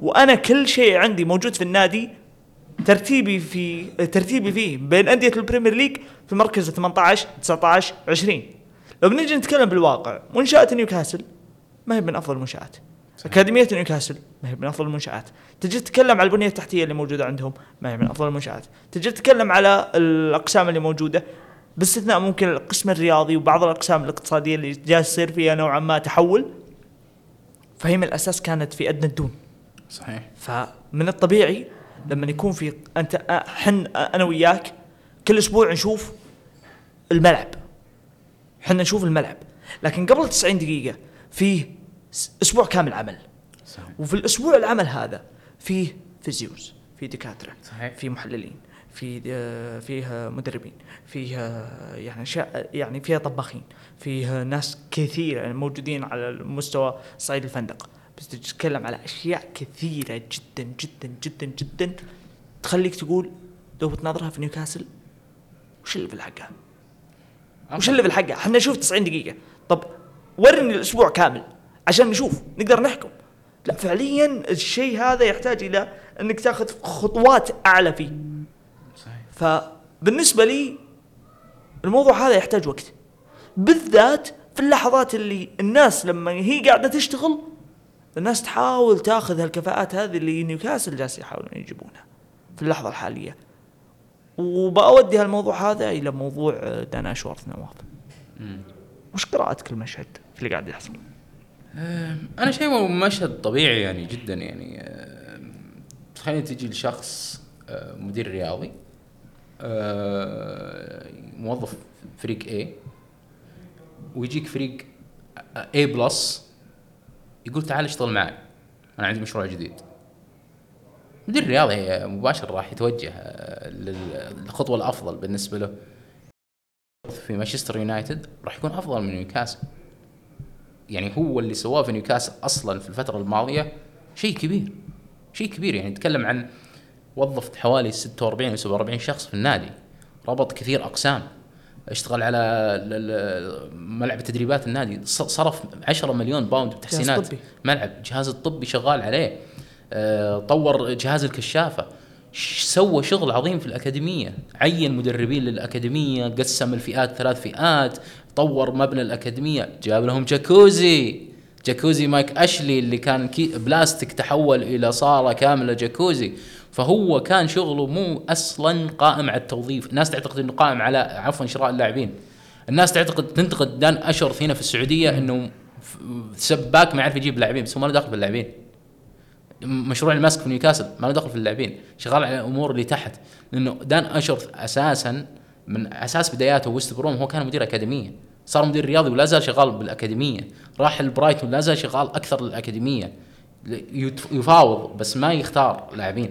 وأنا كل شيء عندي موجود في النادي ترتيبي في ترتيبي فيه بين أندية البريمير ليج في مركز 18 19 20 لو بنجي نتكلم بالواقع منشاه نيوكاسل ما هي من أفضل المنشآت. أكاديمية نيوكاسل ما هي من أفضل المنشآت. تجي تتكلم على البنية التحتية اللي موجودة عندهم ما هي من أفضل المنشآت. تجي تتكلم على الأقسام اللي موجودة باستثناء ممكن القسم الرياضي وبعض الأقسام الاقتصادية اللي جالس يصير فيها نوعا ما تحول فهي من الأساس كانت في أدنى الدون. صحيح. فمن الطبيعي لما يكون في أنت حن أنا وياك كل أسبوع نشوف الملعب. إحنا نشوف الملعب. لكن قبل 90 دقيقة فيه أسبوع كامل عمل. صحيح. وفي الأسبوع العمل هذا فيه فيزيوز في دكاترة صحيح. في محللين في فيها مدربين فيها يعني أشياء يعني فيها طباخين فيها ناس كثيرة موجودين على مستوى صعيد الفندق. بس تتكلم على أشياء كثيرة جدا جدا جدا جدا تخليك تقول لو بتناظرها في نيوكاسل وش اللي في الحقها؟ وش اللي في الحقها؟ إحنا نشوف 90 دقيقة، طب ورني الأسبوع كامل عشان نشوف نقدر نحكم. لا فعليا الشيء هذا يحتاج إلى أنك تاخذ خطوات أعلى فيه. صحيح فبالنسبة لي الموضوع هذا يحتاج وقت. بالذات في اللحظات اللي الناس لما هي قاعدة تشتغل الناس تحاول تاخذ هالكفاءات هذه اللي نيوكاسل جالس يحاولون يجيبونها في اللحظة الحالية. وبأودي هالموضوع هذا إلى موضوع آه، دان أشورث نواف. وش قراءتك المشهد في اللي قاعد يحصل؟ أنا شايفه مشهد طبيعي يعني جدا يعني تخيل تجي لشخص أه، مدير رياضي أه، موظف فريق A ويجيك فريق A plus يقول تعال اشتغل معي أنا عندي مشروع جديد. مدير رياضي مباشر راح يتوجه أه، للخطوة الأفضل بالنسبة له. في مانشستر يونايتد راح يكون أفضل من نيوكاسل. يعني هو اللي سواه في نيوكاسل أصلا في الفترة الماضية شيء كبير. شيء كبير يعني نتكلم عن وظفت حوالي 46 أو 47 شخص في النادي. ربط كثير أقسام. اشتغل على ملعب تدريبات النادي. صرف 10 مليون باوند بتحسينات. ملعب الجهاز الطبي شغال عليه. آه، طور جهاز الكشافة. سوى شغل عظيم في الأكاديمية. عين مدربين للأكاديمية قسم الفئات ثلاث فئات طور مبنى الأكاديمية. جاب لهم جاكوزي. جاكوزي مايك أشلي اللي كان كي بلاستيك تحول إلى صالة كاملة جاكوزي. فهو كان شغله مو أصلا قائم على التوظيف. الناس تعتقد إنه قائم على عفوا شراء اللاعبين. الناس تعتقد تنتقد دان أشورث هنا في السعودية إنه سباك ما يعرف يجيب لاعبين بس هو ما له دخل في اللاعبين. مشروع الماسك في نيوكاسل ما له دخل في اللاعبين. شغال على الأمور اللي تحت. لأنه دان أشورث أساسا من أساس بداياته ويست بروم هو كان مدير أكاديمية. صار مدير رياضي ولا زال شغال بالأكاديمية. راح البرايتون لا زال شغال أكثر للأكاديمية. يفاوض بس ما يختار لاعبين.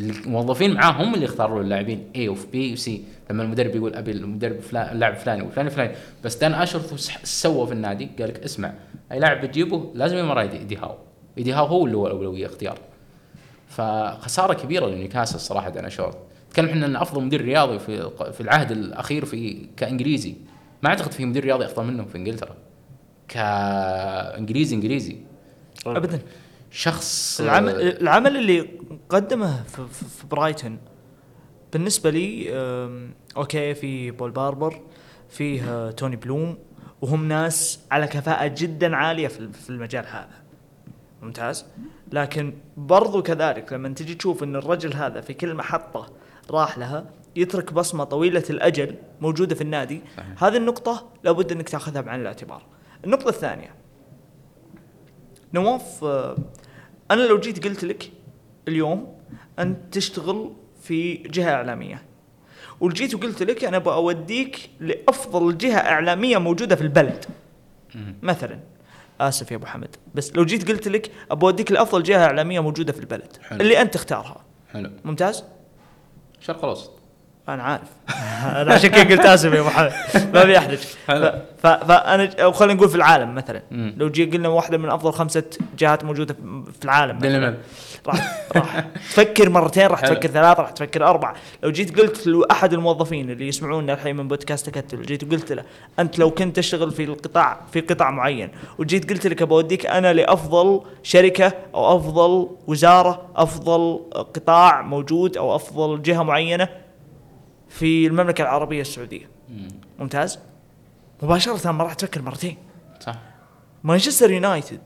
الموظفين معاه هم اللي يختاروا اللاعبين. A وفي B وسي لما المدرب يقول أبي المدرب فلان اللاعب فلاني وفلاني فلاني. بس دان أشرف وش سوى في النادي قال لك اسمع أي لاعب بتجيبه لازم يمر ايدي هاو ايدي هاو هو اللي هو الأولوية اختيار. فخسارة كبيرة لنيوكاسل صراحة دان اشرف نتكلم إحنا إن أفضل مدير رياضي في في العهد الأخير في كإنجليزي. ما أعتقد في مدير رياضي افضل منه في إنجلترا. كإنجليزي إنجليزي. ابدا. شخص العمل العمل اللي قدمه في, في, برايتون بالنسبة لي أوكي في بول باربر فيه آه، توني بلوم وهم ناس على كفاءة جدا عالية في في المجال هذا. ممتاز؟ لكن برضو كذلك لما تجي تشوف إن الرجل هذا في كل محطة راح لها يترك بصمة طويلة الأجل موجودة في النادي صحيح. هذه النقطة لابد إنك تأخذها بعين الاعتبار. النقطة الثانية نواف آه، أنا لو جيت قلت لك اليوم انت تشتغل في جهة إعلامية وجيت وقلت لك أنا بأوديك لأفضل جهة إعلامية موجودة في البلد. مثلا آسف يا أبو حمد بس لو جيت قلت لك ابوديك لأفضل جهة إعلامية موجودة في البلد حلو. اللي أنت تختارها. حلو. ممتاز؟ شرق الأوسط. أنا عارف أنا عشان كذا قلت آسف يا أبو حمد ما بيحرج ف- حلو. ف- فانا أو خلينا نقول في العالم مثلا. لو جي قلنا واحدة من أفضل خمسة جهات موجودة في العالم مثلاً. راح راح تفكر مرتين راح. تفكر ثلاث راح تفكر أربع لو جيت قلت لاحد الموظفين اللي يسمعونا الحين من بودكاست تكتل جيت وقلت له أنت لو كنت تشتغل في القطاع في قطاع معين وجيت قلت لك بوديك أنا لأفضل شركة أو أفضل وزارة أفضل قطاع موجود أو أفضل جهة معينة في المملكة العربية السعودية. مم. ممتاز؟ مباشرة ما راح تفكر مرتين. صح. مانشستر يونايتد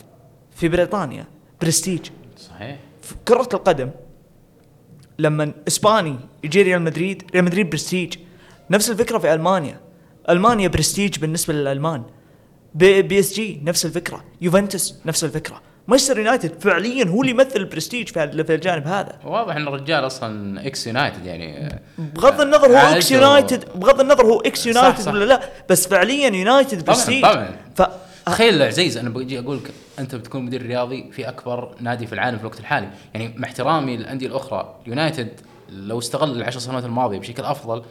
في بريطانيا برستيج. صحيح. في كرة القدم لما إسباني يجي ريال مدريد ريال مدريد برستيج. نفس الفكرة في ألمانيا. ألمانيا برستيج بالنسبة للألمان. بي, بي إس جي نفس الفكرة. يوفنتوس نفس الفكرة. مانشستر يونايتد فعليا هو اللي يمثل البرستيج في ال- في الجانب هذا واضح إن الرجال أصلا ex يونايتد يعني بغض النظر هو ex. يونايتد بغض النظر هو ex يونايتد. ولا لا بس فعليا يونايتد طبعاً، برستيج طبعاً. ف تخيل عزيز أنا بجي أقول لك أنت بتكون مدير رياضي في أكبر نادي في العالم في الوقت الحالي، يعني مع احترامي للأندية الأخرى يونايتد لو استغل العشر سنوات الماضية بشكل أفضل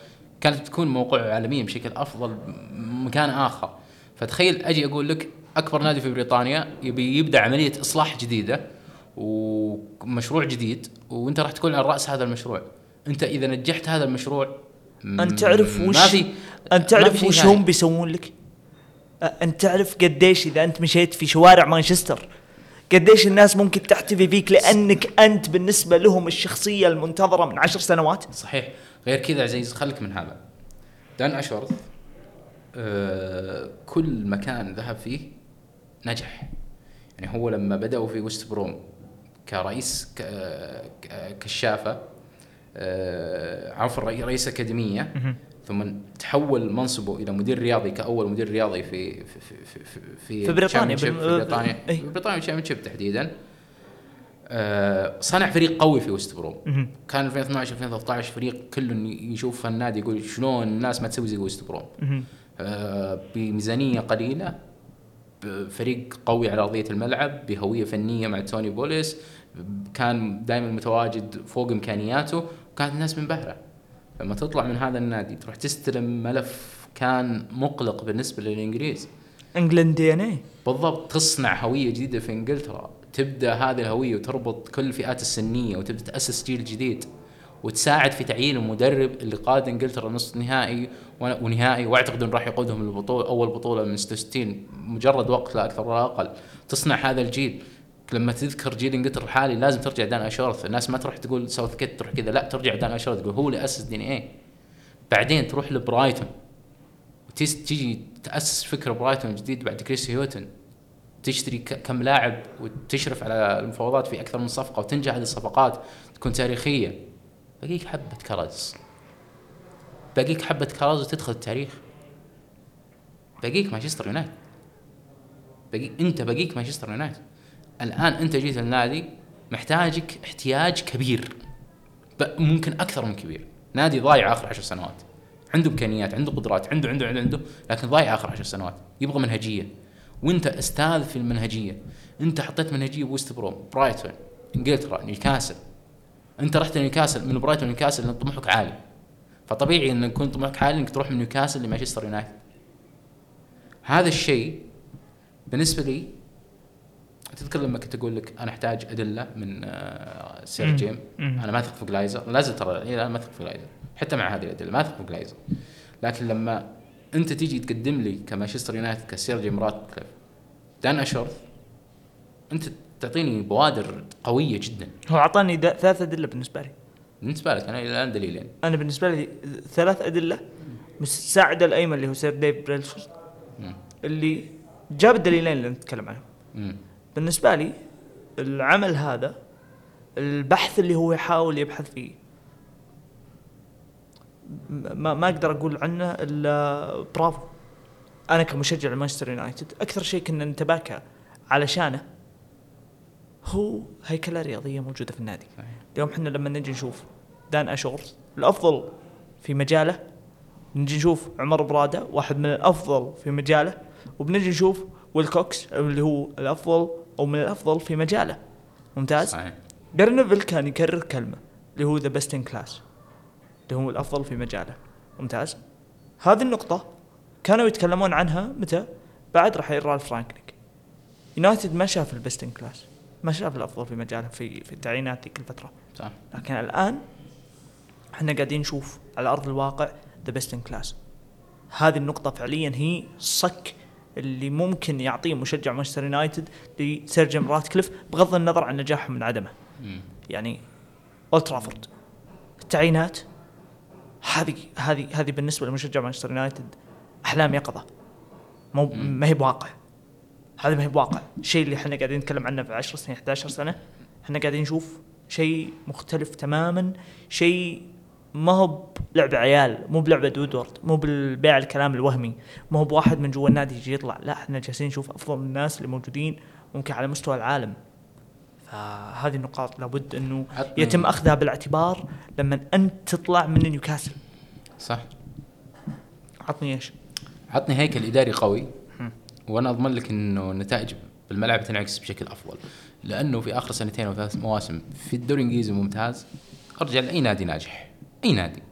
كانت بتكون موقعه عالميا بشكل أفضل مكان آخر، فتخيل أجي أقول لك أكبر نادي في بريطانيا يبي يبدأ عملية إصلاح جديدة ومشروع جديد وأنت راح تكون على رأس هذا المشروع، أنت إذا نجحت هذا المشروع أنت تعرف وش ما في تعرف شيء وش. هم بيسوون لك؟ أنت تعرف قديش إذا أنت مشيت في شوارع مانشستر قديش الناس ممكن تحتفي فيك لأنك أنت بالنسبة لهم الشخصية المنتظرة من عشر سنوات صحيح غير كذا عزيز خليك من هذا دان أشورث آه كل مكان ذهب فيه نجح. يعني هو لما بدأوا في وست بروم كرئيس كشافة آه عفوا رئي- رئيس أكاديمية ثم تحول منصبه إلى مدير رياضي كأول مدير رياضي في في في في, في, في بريطانيا، في بريطانيا. في بريطانيا تشامبيونشيب تحديدا. آه، صنع فريق قوي في وست بروم. كان 2012 2013 فريق كله يشوف النادي يقول شلون الناس ما تسوي زي وست بروم. آه، بميزانية قليلة. فريق قوي على أرضية الملعب بهوية فنية مع توني بوليس كان دائما متواجد فوق إمكانياته وكانت الناس منبهره لما تطلع من هذا النادي تروح تستلم ملف كان مقلق بالنسبة للإنجليز. England DNA بالضبط. تصنع هوية جديدة في إنجلترا. تبدأ هذه الهوية وتربط كل الفئات السنية وتبدأ تأسس جيل جديد وتساعد في تعيين المدرب اللي قاد إنجلترا نصف نهائي ونهائي واعتقد انه راح يقودهم للبطوله أول بطولة من 66 مجرد وقت لا أكثر ولا أقل. تصنع هذا الجيل. لما تذكر جيل إنجلترا الحالي لازم ترجع دان أشورث. الناس ما تروح تقول ساوث كيت تروح كذا لا ترجع دان أشورث. تقول هو اللي اسس DNA بعدين تروح لبرايتون. تيجي تأسس فكره برايتون جديد بعد كريس هيوتن. تشتري كم لاعب وتشرف على المفاوضات في أكثر من صفقة وتنجح هذه الصفقات تكون تاريخية. بقيك حبة كرز. بقيك حبة كرز وتدخل التاريخ. بقيك مانشستر يونايتد. بقي انت بقيك مانشستر يونايتد. الآن انت جيت النادي محتاجك احتياج كبير. ممكن أكثر من كبير. نادي ضايع آخر عشر سنوات. عنده إمكانيات عنده قدرات عنده عنده عنده, عنده لكن ضايع آخر عشر سنوات. يبغى منهجية. وانت أستاذ في المنهجية. انت حطيت منهجية بويست بروم برايتون إنجلترا نيوكاسل. انت رحت نيوكاسل من برايتون نيوكاسل لأن طموحك عالي. فطبيعي إن يكون طموحك عالي إنك تروح من نيوكاسل لمانشستر يونايتد. هذا الشيء بالنسبة لي تذكر لما كنت أقول لك أنا أحتاج أدلة من آه، سير. جيم. أنا ما أثق في جلايزر. لا زلت ترى إلى الان ما أثق في جلايزر. حتى مع هذه الأدلة ما أثق في جلايزر. لكن لما أنت تيجي تقدم لي كمانشستر يونايتد كسير جيم راتكليف دان أشورث أنت تعطيني بوادر قوية جدا. هو أعطاني ثلاث أدلة بالنسبة لي. بالنسبة لك أنا إلى الآن دليلين أنا بالنسبة لي ثلاث أدلة مساعد الأيمن اللي هو سير ديف بريلسفورد مم. اللي جاب الدليلين اللي نتكلم عنهم. بالنسبة لي العمل هذا البحث اللي هو يحاول يبحث فيه ما ما أقدر أقول عنه إلا برافو أنا كمشجع لمانشستر يونايتد أكثر شيء كنا نتباكى علشانه هو هيكلة رياضية موجودة في النادي. اليوم إحنا لما نجي نشوف دان اشورز الأفضل في مجاله نجي نشوف عمر برادة واحد من الأفضل في مجاله وبنجي نشوف ويلكوكس اللي هو الأفضل أو من الأفضل في مجاله. ممتاز؟ صحيح. جاري كان يكرر كلمة اللي هو the best in class اللي هو الأفضل في مجاله. ممتاز؟ هذه النقطة كانوا يتكلمون عنها متى؟ بعد رحيل رالف رانجنيك يونايتد ما شاف ال best in class ما شاف الافضل في مجاله في في التعيينات ذيك الفترة. صح. لكن الآن إحنا قاعدين نشوف على أرض الواقع the best in class هذه النقطة فعليا هي صك اللي ممكن يعطيه مشجع مانشستر يونايتد لسير جيم راتكليف بغض النظر عن نجاحهم من عدمه. يعني أولد ترافورد. التعيينات هذه هذه هذه بالنسبة لمشجع مانشستر يونايتد أحلام يقظة. مو. ما هي بواقع. هذا ما هي بواقع. الشيء اللي إحنا قاعدين نتكلم عنه في 10 سنين 11 سنة إحنا قاعدين نشوف شيء مختلف تماما شيء ما هو بلعبة عيال مو بلعبة دودورد مو بالبيع الكلام الوهمي ما هو بواحد من جوا النادي يجي يطلع. لا إحنا جالسين نشوف أفضل الناس اللي موجودين ممكن على مستوى العالم. فهذه النقاط لابد إنه يتم أخذها بالاعتبار لما أنت تطلع من نيوكاسل. صح. عطني إيش؟ عطني هيكل إداري قوي. وأنا أضمن لك إنه النتائج بالملعب تنعكس بشكل أفضل. لأنه في آخر سنتين أو ثلاث مواسم في الدوري الإنجليزي ممتاز ارجع لاي نادي ناجح أي نادي.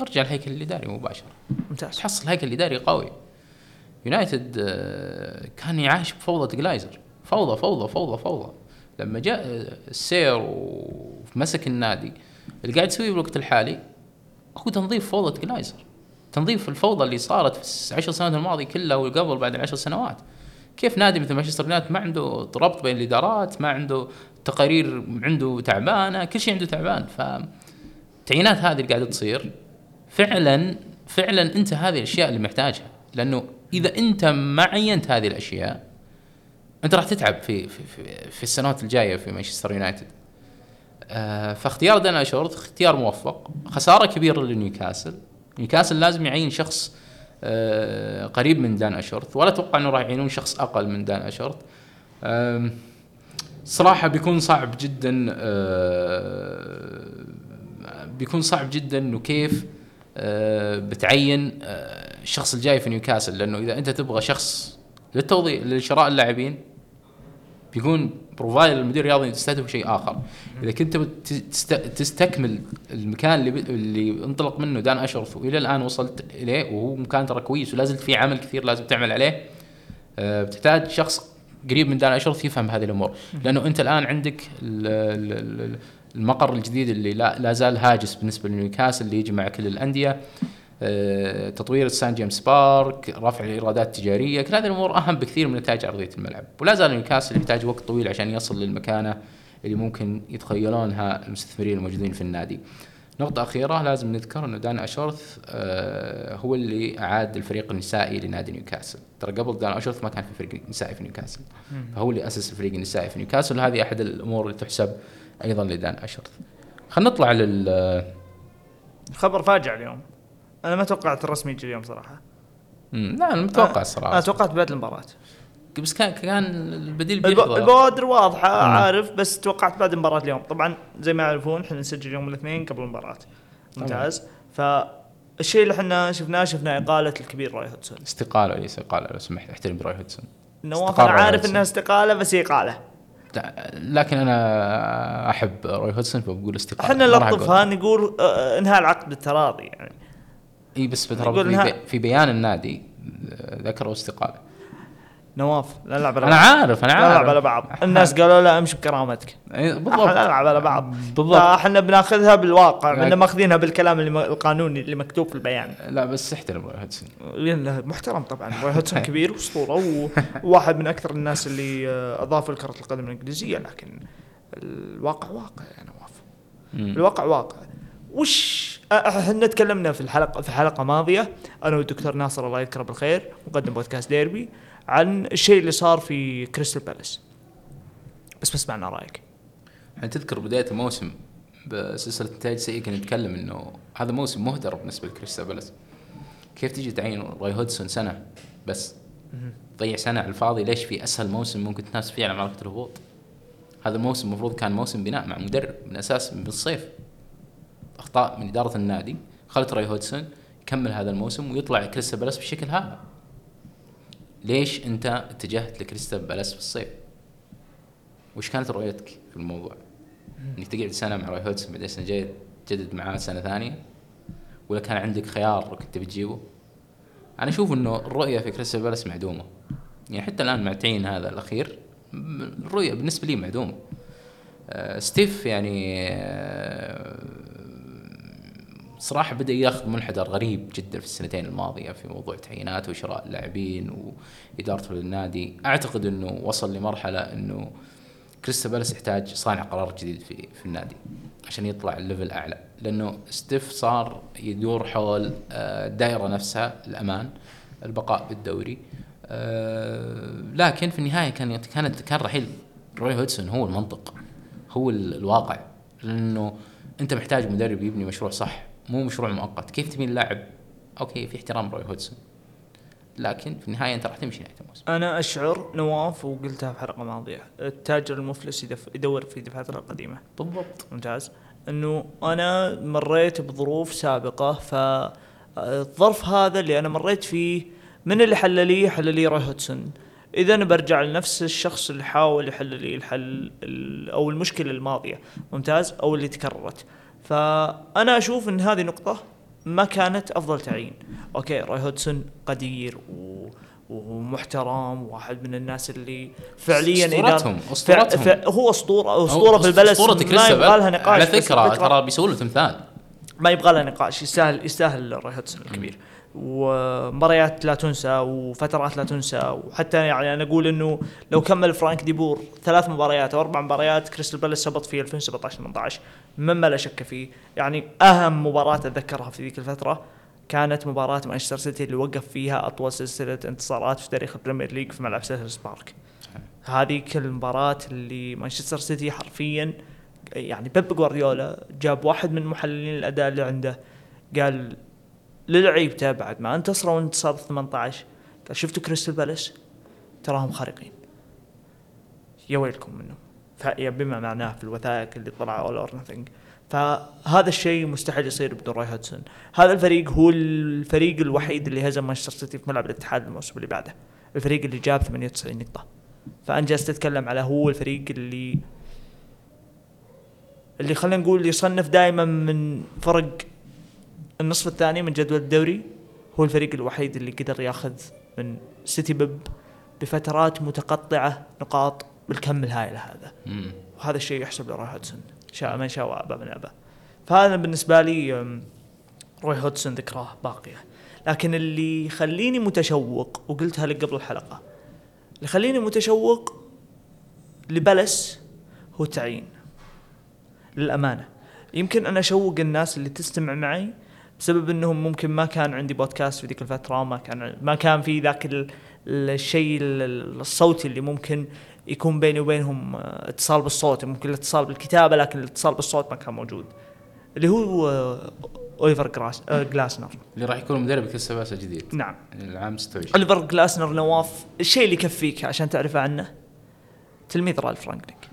ارجع الهيكل الإداري مباشرة. ممتاز. تحصل هيكل اداري قوي. يونايتد آه، كان يعاش بفوضى جلايزر. فوضى فوضى فوضى فوضى. لما جاء آه، السير ومسك النادي اللي قاعد يسويه بالوقت الحالي هو تنظيف فوضى جلايزر. تنظيف الفوضى اللي صارت في العشر سنوات الماضيه كلها وقبل بعد العشر سنوات. كيف نادي مثل مانشستر يونايتد ما عنده ربط بين الإدارات ما عنده تقارير عنده تعبانة كل شيء عنده تعبان. ف التعيينات هذه اللي قاعدة تصير فعلا فعلا أنت هذه الأشياء اللي محتاجها. لأنه إذا أنت ما عينت هذه الأشياء أنت راح تتعب في في في, في السنوات الجاية في مانشستر يونايتد. آه فاختيار دان اشورت اختيار موفق. خسارة كبيرة لنيوكاسل. نيوكاسل لازم يعين شخص آه قريب من دان اشورت ولا أتوقع إنه راح يعينون شخص أقل من دان اشورت آم، صراحة بيكون صعب جدا آه بيكون صعب جدا إنه كيف آه، بتعين الشخص الجاي في نيوكاسل. لأنه إذا أنت تبغى شخص للتوظيف لشراء اللاعبين بيكون profile المدير الرياضي تستهدف شيء آخر. إذا كنت تستكمل المكان اللي اللي انطلق منه دان أشرف وإلى الآن وصلت إليه وهو مكان ترى كويس ولا زلت في عمل كثير لازم تعمل عليه آه، بتحتاج شخص قريب من دان أشرف يفهم هذه الأمور. لأنه أنت الآن عندك ال- ال- ال- المقر الجديد اللي لا, لا زال هاجس بالنسبة لنيوكاسل اللي يجمع كل الأندية. تطوير سان جيمس بارك رفع الإيرادات التجارية كل هذه الأمور أهم بكثير من نتائج أرضية الملعب. ولا زال نيوكاسل يحتاج وقت طويل عشان يصل للمكانة اللي ممكن يتخيلونها المستثمرين الموجودين في النادي. نقطة أخيرة لازم نذكر أنه دان أشورث آه هو اللي أعاد الفريق النسائي لنادي نيوكاسل. ترى قبل دان أشورث ما كان في فريق نسائي في نيوكاسل. فهو اللي أسس الفريق النسائي في نيوكاسل وهذه أحد الأمور اللي تحسب أيضا لدان أشورث. خلينا نطلع لل خبر فاجع اليوم. أنا ما توقعت الرسمي يجي اليوم صراحة. مم، لا أنا متوقع أنا الصراحة توقعت بعد المباراة. بس كان كان البديل الب- بيحضر. البوادر واضحة مم. عارف بس توقعت بعد المباراة اليوم. طبعا زي ما يعرفون إحنا نسجل يوم الاثنين قبل المباراة. ممتاز. فالشيء اللي إحنا شفناه شفنا إقالة الكبير روي هودسون. استقالة وليس إقالة لو سمحت احترم روي هودسون. نواف أنا راي عارف. إنها استقالة بس هي إقالة. لا، لكن أنا أحب روي هودسون فبقول استقالة. إحنا. نلطفها نقول آه، إنهاء العقد بالتراضي يعني. إي بس ترى في, بي- في بيان النادي آه، ذكروا استقالة. نواف لا نلعب على أنا بعض. عارف أنا لا عارف. نلعب على بعض. الناس قالوا لا امشي بكرامتك. إيه، أحنا بالضبط نلعب على بعض. بالضبط. إحنا بناخذها بالواقع. إحنا ماخذينها بالكلام اللي القانوني اللي مكتوب في البيان. لا بس احترم روي هودسون. لأنه محترم طبعا. روي هودسون كبير وأسطورة وواحد من أكثر الناس اللي آه، أضافوا لكرة القدم الإنجليزية لكن الواقع واقع يا نواف. الواقع واقع. وش آه، إحنا تكلمنا في الحلقة في حلقة ماضية أنا والدكتور ناصر الله يذكره بالخير مقدم بودكاست ديربي عن الشيء اللي صار في كريستال بالاس. بس بسمعنا رأيك. إحنا تذكر بداية الموسم بسلسلة نتائج سيئة كنا نتكلم إنه هذا موسم مهدر بالنسبة لكريستال بالاس. كيف تيجي تعين روي هودسون سنة بس؟ تضيع سنة على الفاضي ليش في أسهل موسم ممكن تنافس فيه على معركة الهبوط؟ هذا الموسم المفروض كان موسم بناء مع مدرب من أساس من الصيف. اخطاء من إدارة النادي خلت روي هودسون يكمل هذا الموسم ويطلع كريستال بالاس بالشكل هذا. ليش أنت اتجهت لكريستال بالاس في الصيف؟ وش كانت رؤيتك في الموضوع؟ إنك تقعد سنة مع روي هودسون بعدين السنة الجايه تجدد معاه سنة ثانية؟ ولا كان عندك خيار كنت بتجيبه؟ أنا أشوف إنه الرؤية في كريستال بالاس معدومة. يعني حتى الآن مع التعيين هذا الأخير الرؤية بالنسبة لي معدومة. آه، ستيف يعني آه، صراحة بدأ ياخذ منحدر غريب جدا في السنتين الماضية في موضوع تعييناته وشراء اللاعبين وإدارته للنادي، أعتقد أنه وصل لمرحلة أنه كريستال بالاس يحتاج صانع قرار جديد في في النادي عشان يطلع ال level أعلى، لأنه ستيف صار يدور حول آه، الدائرة نفسها الأمان، البقاء بالدوري، آه، لكن في النهاية كان كانت كان رحيل. روي هودسون هو المنطق هو ال- الواقع لأنه أنت محتاج مدرب يبني مشروع صح. مو مشروع مؤقت. كيف تبين اللاعب؟ أوكي في احترام روي هودسون. لكن في النهاية أنت راح تمشي نهاية الموسم. أنا أشعر نواف وقلتها في حلقة ماضية التاجر المفلس يدور في دفاتره القديمة. بالضبط. ممتاز. إنه أنا مريت بظروف سابقة فالظرف هذا اللي أنا مريت فيه من اللي حل لي؟ حل لي روي هودسون. إذا برجع لنفس الشخص اللي حاول يحل لي الحل ال- أو المشكلة الماضية. ممتاز؟ أو اللي تكررت. فأنا أشوف إن هذه نقطة ما كانت أفضل تعيين. أوكي روي هودسون قدير و ومحترم واحد من الناس اللي فعليا أسطورتهم- أسطورتهم. فع- فع- هو اسطوره أسطورة في البلد ما يبغى لها نقاش على فكرة ترى بيسووا له تمثال. ما يبغى لها نقاش يستاهل يستاهل روي هودسون الكبير. ومباريات لا تنسى وفترات لا تنسى وحتى يعني أنا أقول إنه لو كمل فرانك ديبور ثلاث مباريات أو أربع مباريات كريستال بالاس هبط في 2017 18 مما لا شك فيه. يعني أهم مباراة أتذكرها في ذيك الفترة كانت مباراة مانشستر سيتي اللي وقف فيها أطول سلسلة انتصارات في تاريخ البريمير ليج في ملعب سيلهرست بارك. هذيك المباراة اللي مانشستر سيتي حرفيا يعني بيب جوارديولا جاب واحد من محللين الأداء اللي عنده. قال للعيبته بعد ما انتصروا انتصار 18 قال شفتوا كريستال بالاس؟ تراهم خارقين. يا ويلكم منهم. بما معناه في الوثائقي اللي طلع All or Nothing فهذا الشيء مستحيل يصير بدون روي هودسون هذا الفريق هو الفريق الوحيد اللي هزم مانشستر سيتي في ملعب الاتحاد الموسم اللي بعده. الفريق اللي جاب 98 نقطة. فانت جالس تتكلم على هو الفريق اللي اللي خلينا نقول يصنف دائما من فرق النصف الثاني من جدول الدوري هو الفريق الوحيد اللي قدر ياخذ من سيتي بيب بفترات متقطعة نقاط بالكم الهائل هذا. مم. وهذا الشيء يحسب لروي هودسون. شاء من شاء وابى من ابى فهذا بالنسبة لي روي هودسون ذكراه باقية. لكن اللي يخليني متشوق وقلتها لك قبل الحلقة اللي يخليني متشوق لبلس هو التعيين. للأمانة. يمكن أنا أشوق الناس اللي تستمع معي بسبب إنهم ممكن ما كان عندي بودكاست في ذيك الفترة ما كان ما كان في ذاك ال- الشيء ال- الصوتي اللي ممكن يكون بيني وبينهم آه، اتصال بالصوت. ممكن الاتصال بالكتابة لكن الاتصال بالصوت ما كان موجود. اللي هو اوليفر جراس جلاسنر اللي راح يكون مدرب كريستال بالاس الجديد نعم. العام 26 اوليفر جلاسنر نواف. الشيء اللي يكفيك عشان تعرف عنه تلميذ رالف رانجنيك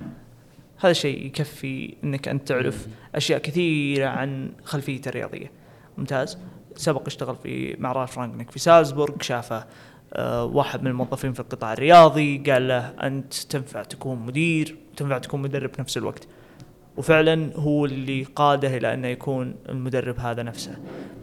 هذا الشيء يكفي إنك أنت تعرف أشياء كثيرة عن خلفيته الرياضية. ممتاز. سبق اشتغل في مع رالف رانجنيك في سالزبورغ شافه آه واحد من الموظفين في القطاع الرياضي قال له أنت تنفع تكون مدير وتنفع تكون مدرب في نفس الوقت. وفعلا هو اللي قاده إلى انه يكون المدرب هذا نفسه.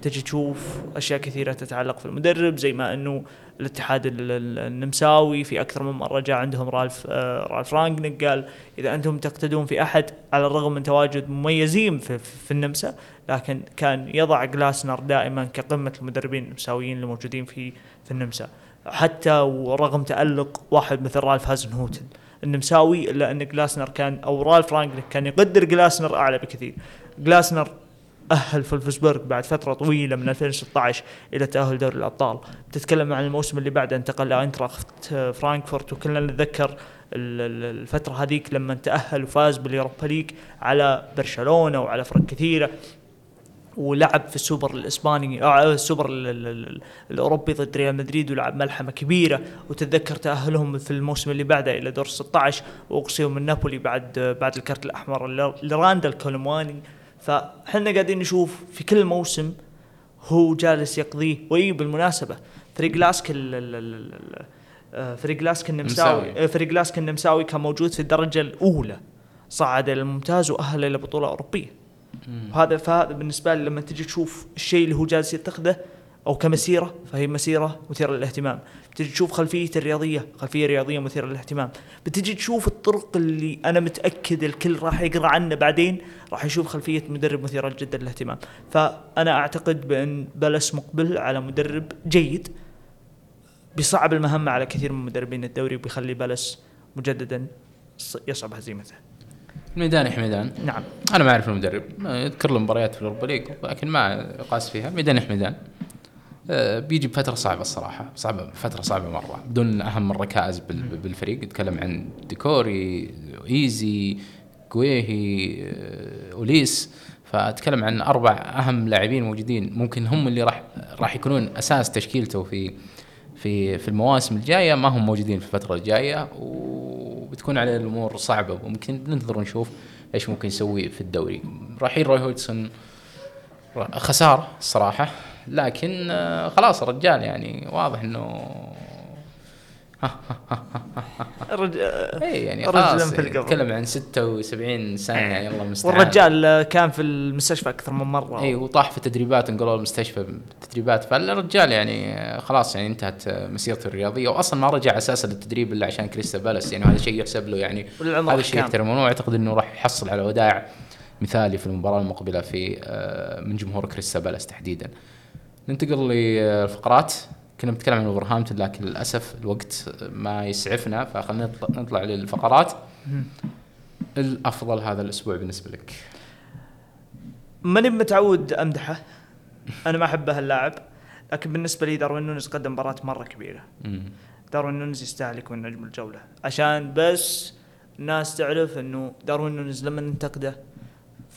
تجي تشوف أشياء كثيرة تتعلق في المدرب زي ما إنه الاتحاد ال- ال- النمساوي في أكثر من مرة جاء عندهم رالف آه رالف رانجنيك قال إذا أنتم تقتدون في أحد على الرغم من تواجد مميزين في, في النمسا لكن كان يضع جلاسنر دائما كقمة المدربين النمساويين اللي موجودين في في النمسا. حتى ورغم تألق واحد مثل رالف هازنهوتل النمساوي الا ان جلاسنر كان أو رالف رانجنيك كان يقدر جلاسنر أعلى بكثير. جلاسنر أهل فولفسبورغ بعد فترة طويلة من 2016 إلى تأهل دوري الأبطال. تتكلم عن الموسم اللي بعده انتقل لأينتراخت فرانكفورت وكلنا نتذكر ال- ال- الفترة هذيك لما تأهل وفاز باليوروبا ليج على برشلونة وعلى فرق كثيرة. ولعب في السوبر الإسباني أو السوبر ال- ال- ال- الأوروبي ضد ريال مدريد ولعب ملحمة كبيرة. وتتذكر تاهلهم في الموسم اللي بعده إلى دور 16 واقصيوا من نابولي بعد بعد الكرت الأحمر لراندال كولو مواني فإحنا قاعدين نشوف في كل موسم هو جالس يقضيه واي بالمناسبه فريق لاسك آه، فريق لاسك النمساوي النمساوي. آه، فريق لاسك النمساوي كان موجود في الدرجة الأولى. صعد إلى الممتاز وأهل إلى بطولة أوروبية. وهذا فهذا بالنسبة لي لما تجي تشوف الشيء اللي هو جالس يتخذه أو كمسيرة فهي مسيرة مثيرة للاهتمام. بتجي تشوف خلفيته الرياضية خلفية رياضية مثيرة للاهتمام. بتجي تشوف الطرق اللي أنا متأكد الكل راح يقرأ عنه بعدين راح يشوف خلفية مدرب مثيرة جدا للاهتمام. فأنا أعتقد بأن بلس مقبل على مدرب جيد بيصعب المهمة على كثير من مدربين الدوري وبيخلي بلس مجددا يصعب هزيمته. الميداني حميدان. نعم. أنا ما أعرف المدرب. ما يذكر له مباريات في الأوروبا ليج لكن ما يقاس فيها. ميداني حميدان. آه، بيجي بفترة صعبة الصراحة. صعبة فتره صعبة مرة. بدون أهم الركائز بال- بالفريق. يتكلم عن ديكوري إيزي كويهي آه، أوليس. فأتكلم عن أربع أهم لاعبين موجودين. ممكن هم اللي راح راح يكونون أساس تشكيلته في في في المواسم الجاية ما هم موجودين في الفترة الجاية وبتكون عليه الأمور صعبة. وممكن ننتظر ونشوف إيش ممكن يسوي في الدوري. رحيل روي هودسون خسارة الصراحه لكن آه، خلاص الرجال يعني واضح إنه الرجال اي يعني رجل خلاص يعني. نتكلم عن 76 سنة يعني الله المستعان والرجال كان في المستشفى أكثر من مرة. اي وطاح في التدريبات انقلوا المستشفى بالتدريبات فالرجال يعني خلاص يعني انتهت مسيرته الرياضية. واصلا ما رجع أساسا للتدريب إلا عشان كريستا بالاس. يعني هذا شيء يحسب له يعني هذا الشيء. يحترمونه واعتقد إنه راح يحصل على وداع مثالي في المباراة المقبلة في آه، من جمهور كريستال بالاس تحديدا. ننتقل للفقرات. كنا بنتكلم عن ولفرهامبتون لكن للأسف الوقت ما يسعفنا فخلينا نطلع- للفقرات. الأفضل هذا الأسبوع بالنسبة لك. ماني متعود أمدحه أنا ما احب هاللاعب لكن بالنسبة لي داروين نونز قدم مباراة مرة كبيرة. داروين نونز يستاهل يكون نجم الجولة عشان بس الناس تعرف إنه داروين نونز لما ننتقده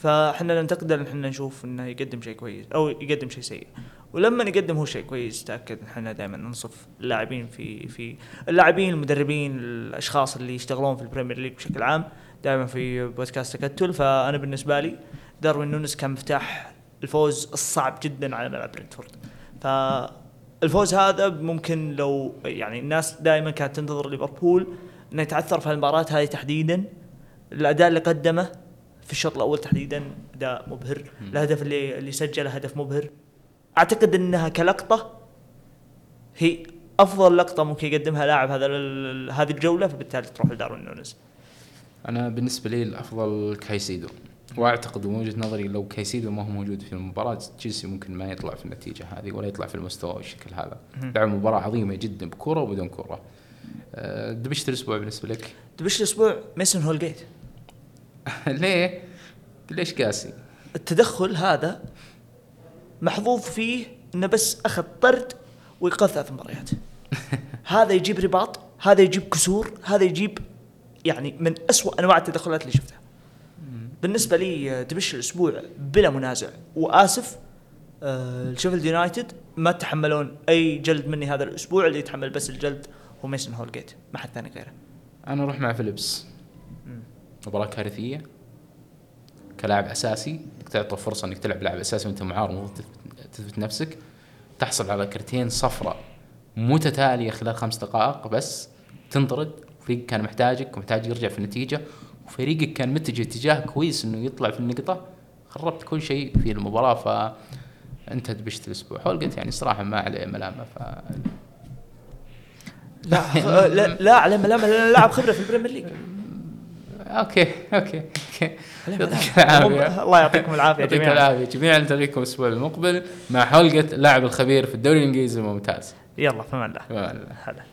فاحنا ننتقده إحنا نشوف إنه يقدم شيء كويس أو يقدم شيء سيء. ولما يقدم هو شيء كويس تأكد إحنا دائما ننصف اللاعبين في في اللاعبين المدربين الأشخاص اللي يشتغلون في البريمير ليج بشكل عام دائما في بودكاست تكتل. فأنا بالنسبة لي داروين نونز كان مفتاح الفوز الصعب جدا على ملعب برنتفورد فالفوز هذا ممكن لو يعني الناس دائما كانت تنتظر ليفربول إنه يتعثر في المباراه هذه تحديدا. الأداء اللي قدمه في الشوط الأول تحديدا أداء مبهر الهدف اللي اللي سجله هدف مبهر. أعتقد إنها كلقطة هي أفضل لقطة ممكن يقدمها لاعب هذا هذه الجولة فبالتالي تروح لداروين نونز أنا بالنسبة لي الأفضل كايسيدو وأعتقد من وجهة نظري لو كايسيدو ما هو موجود في المباراة تشيلسي ممكن ما يطلع في النتيجة هذه ولا يطلع في المستوى والشكل هذا. لعب مباراة عظيمة جدا بكرة وبدون كرة. أه، دبشت الأسبوع بالنسبة لك؟ دبش الأسبوع ميسون هولجيت. ليه؟ ليش قاسي؟ التدخل هذا محظوظ فيه إنه بس أخذ طرد وايقاف ثلاث مباريات. هذا يجيب رباط هذا يجيب كسور هذا يجيب يعني من أسوأ أنواع التدخلات اللي شفتها. بالنسبة لي آه، دبش الأسبوع بلا منازع. وآسف آه، شيفيلد يونايتد ما تحملون أي جلد مني هذا الأسبوع اللي يتحمل بس الجلد هو ميسون هولجيت ما حد ثاني غيره. أنا أروح مع فيليبس. مباراة كارثية كلاعب أساسي إنك تعطى فرصة إنك تلعب لاعب أساسي وأنت معار تثبت- نفسك. تحصل على كرتين صفراء متتالية خلال خمس دقائق بس تنطرد فريق كان محتاجك ومحتاج يرجع في النتيجة وفريقك كان متجه اتجاه كويس إنه يطلع في النقطة. خربت كل شيء في المباراة ف انت دبشت الأسبوع هولجت يعني صراحة ما عليه ملامة ف لا لا, على ملامة لاعب خبرة في البريمير ليج. okay okay يعطيك. العافية. الله يعطيكم العافية يعطيك جميعا. العافية. جميعا نلتقيكم الأسبوع المقبل مع حلقة اللاعب الخبير في الدوري الإنجليزي الممتاز. يلا فمان الله. في أمان الله.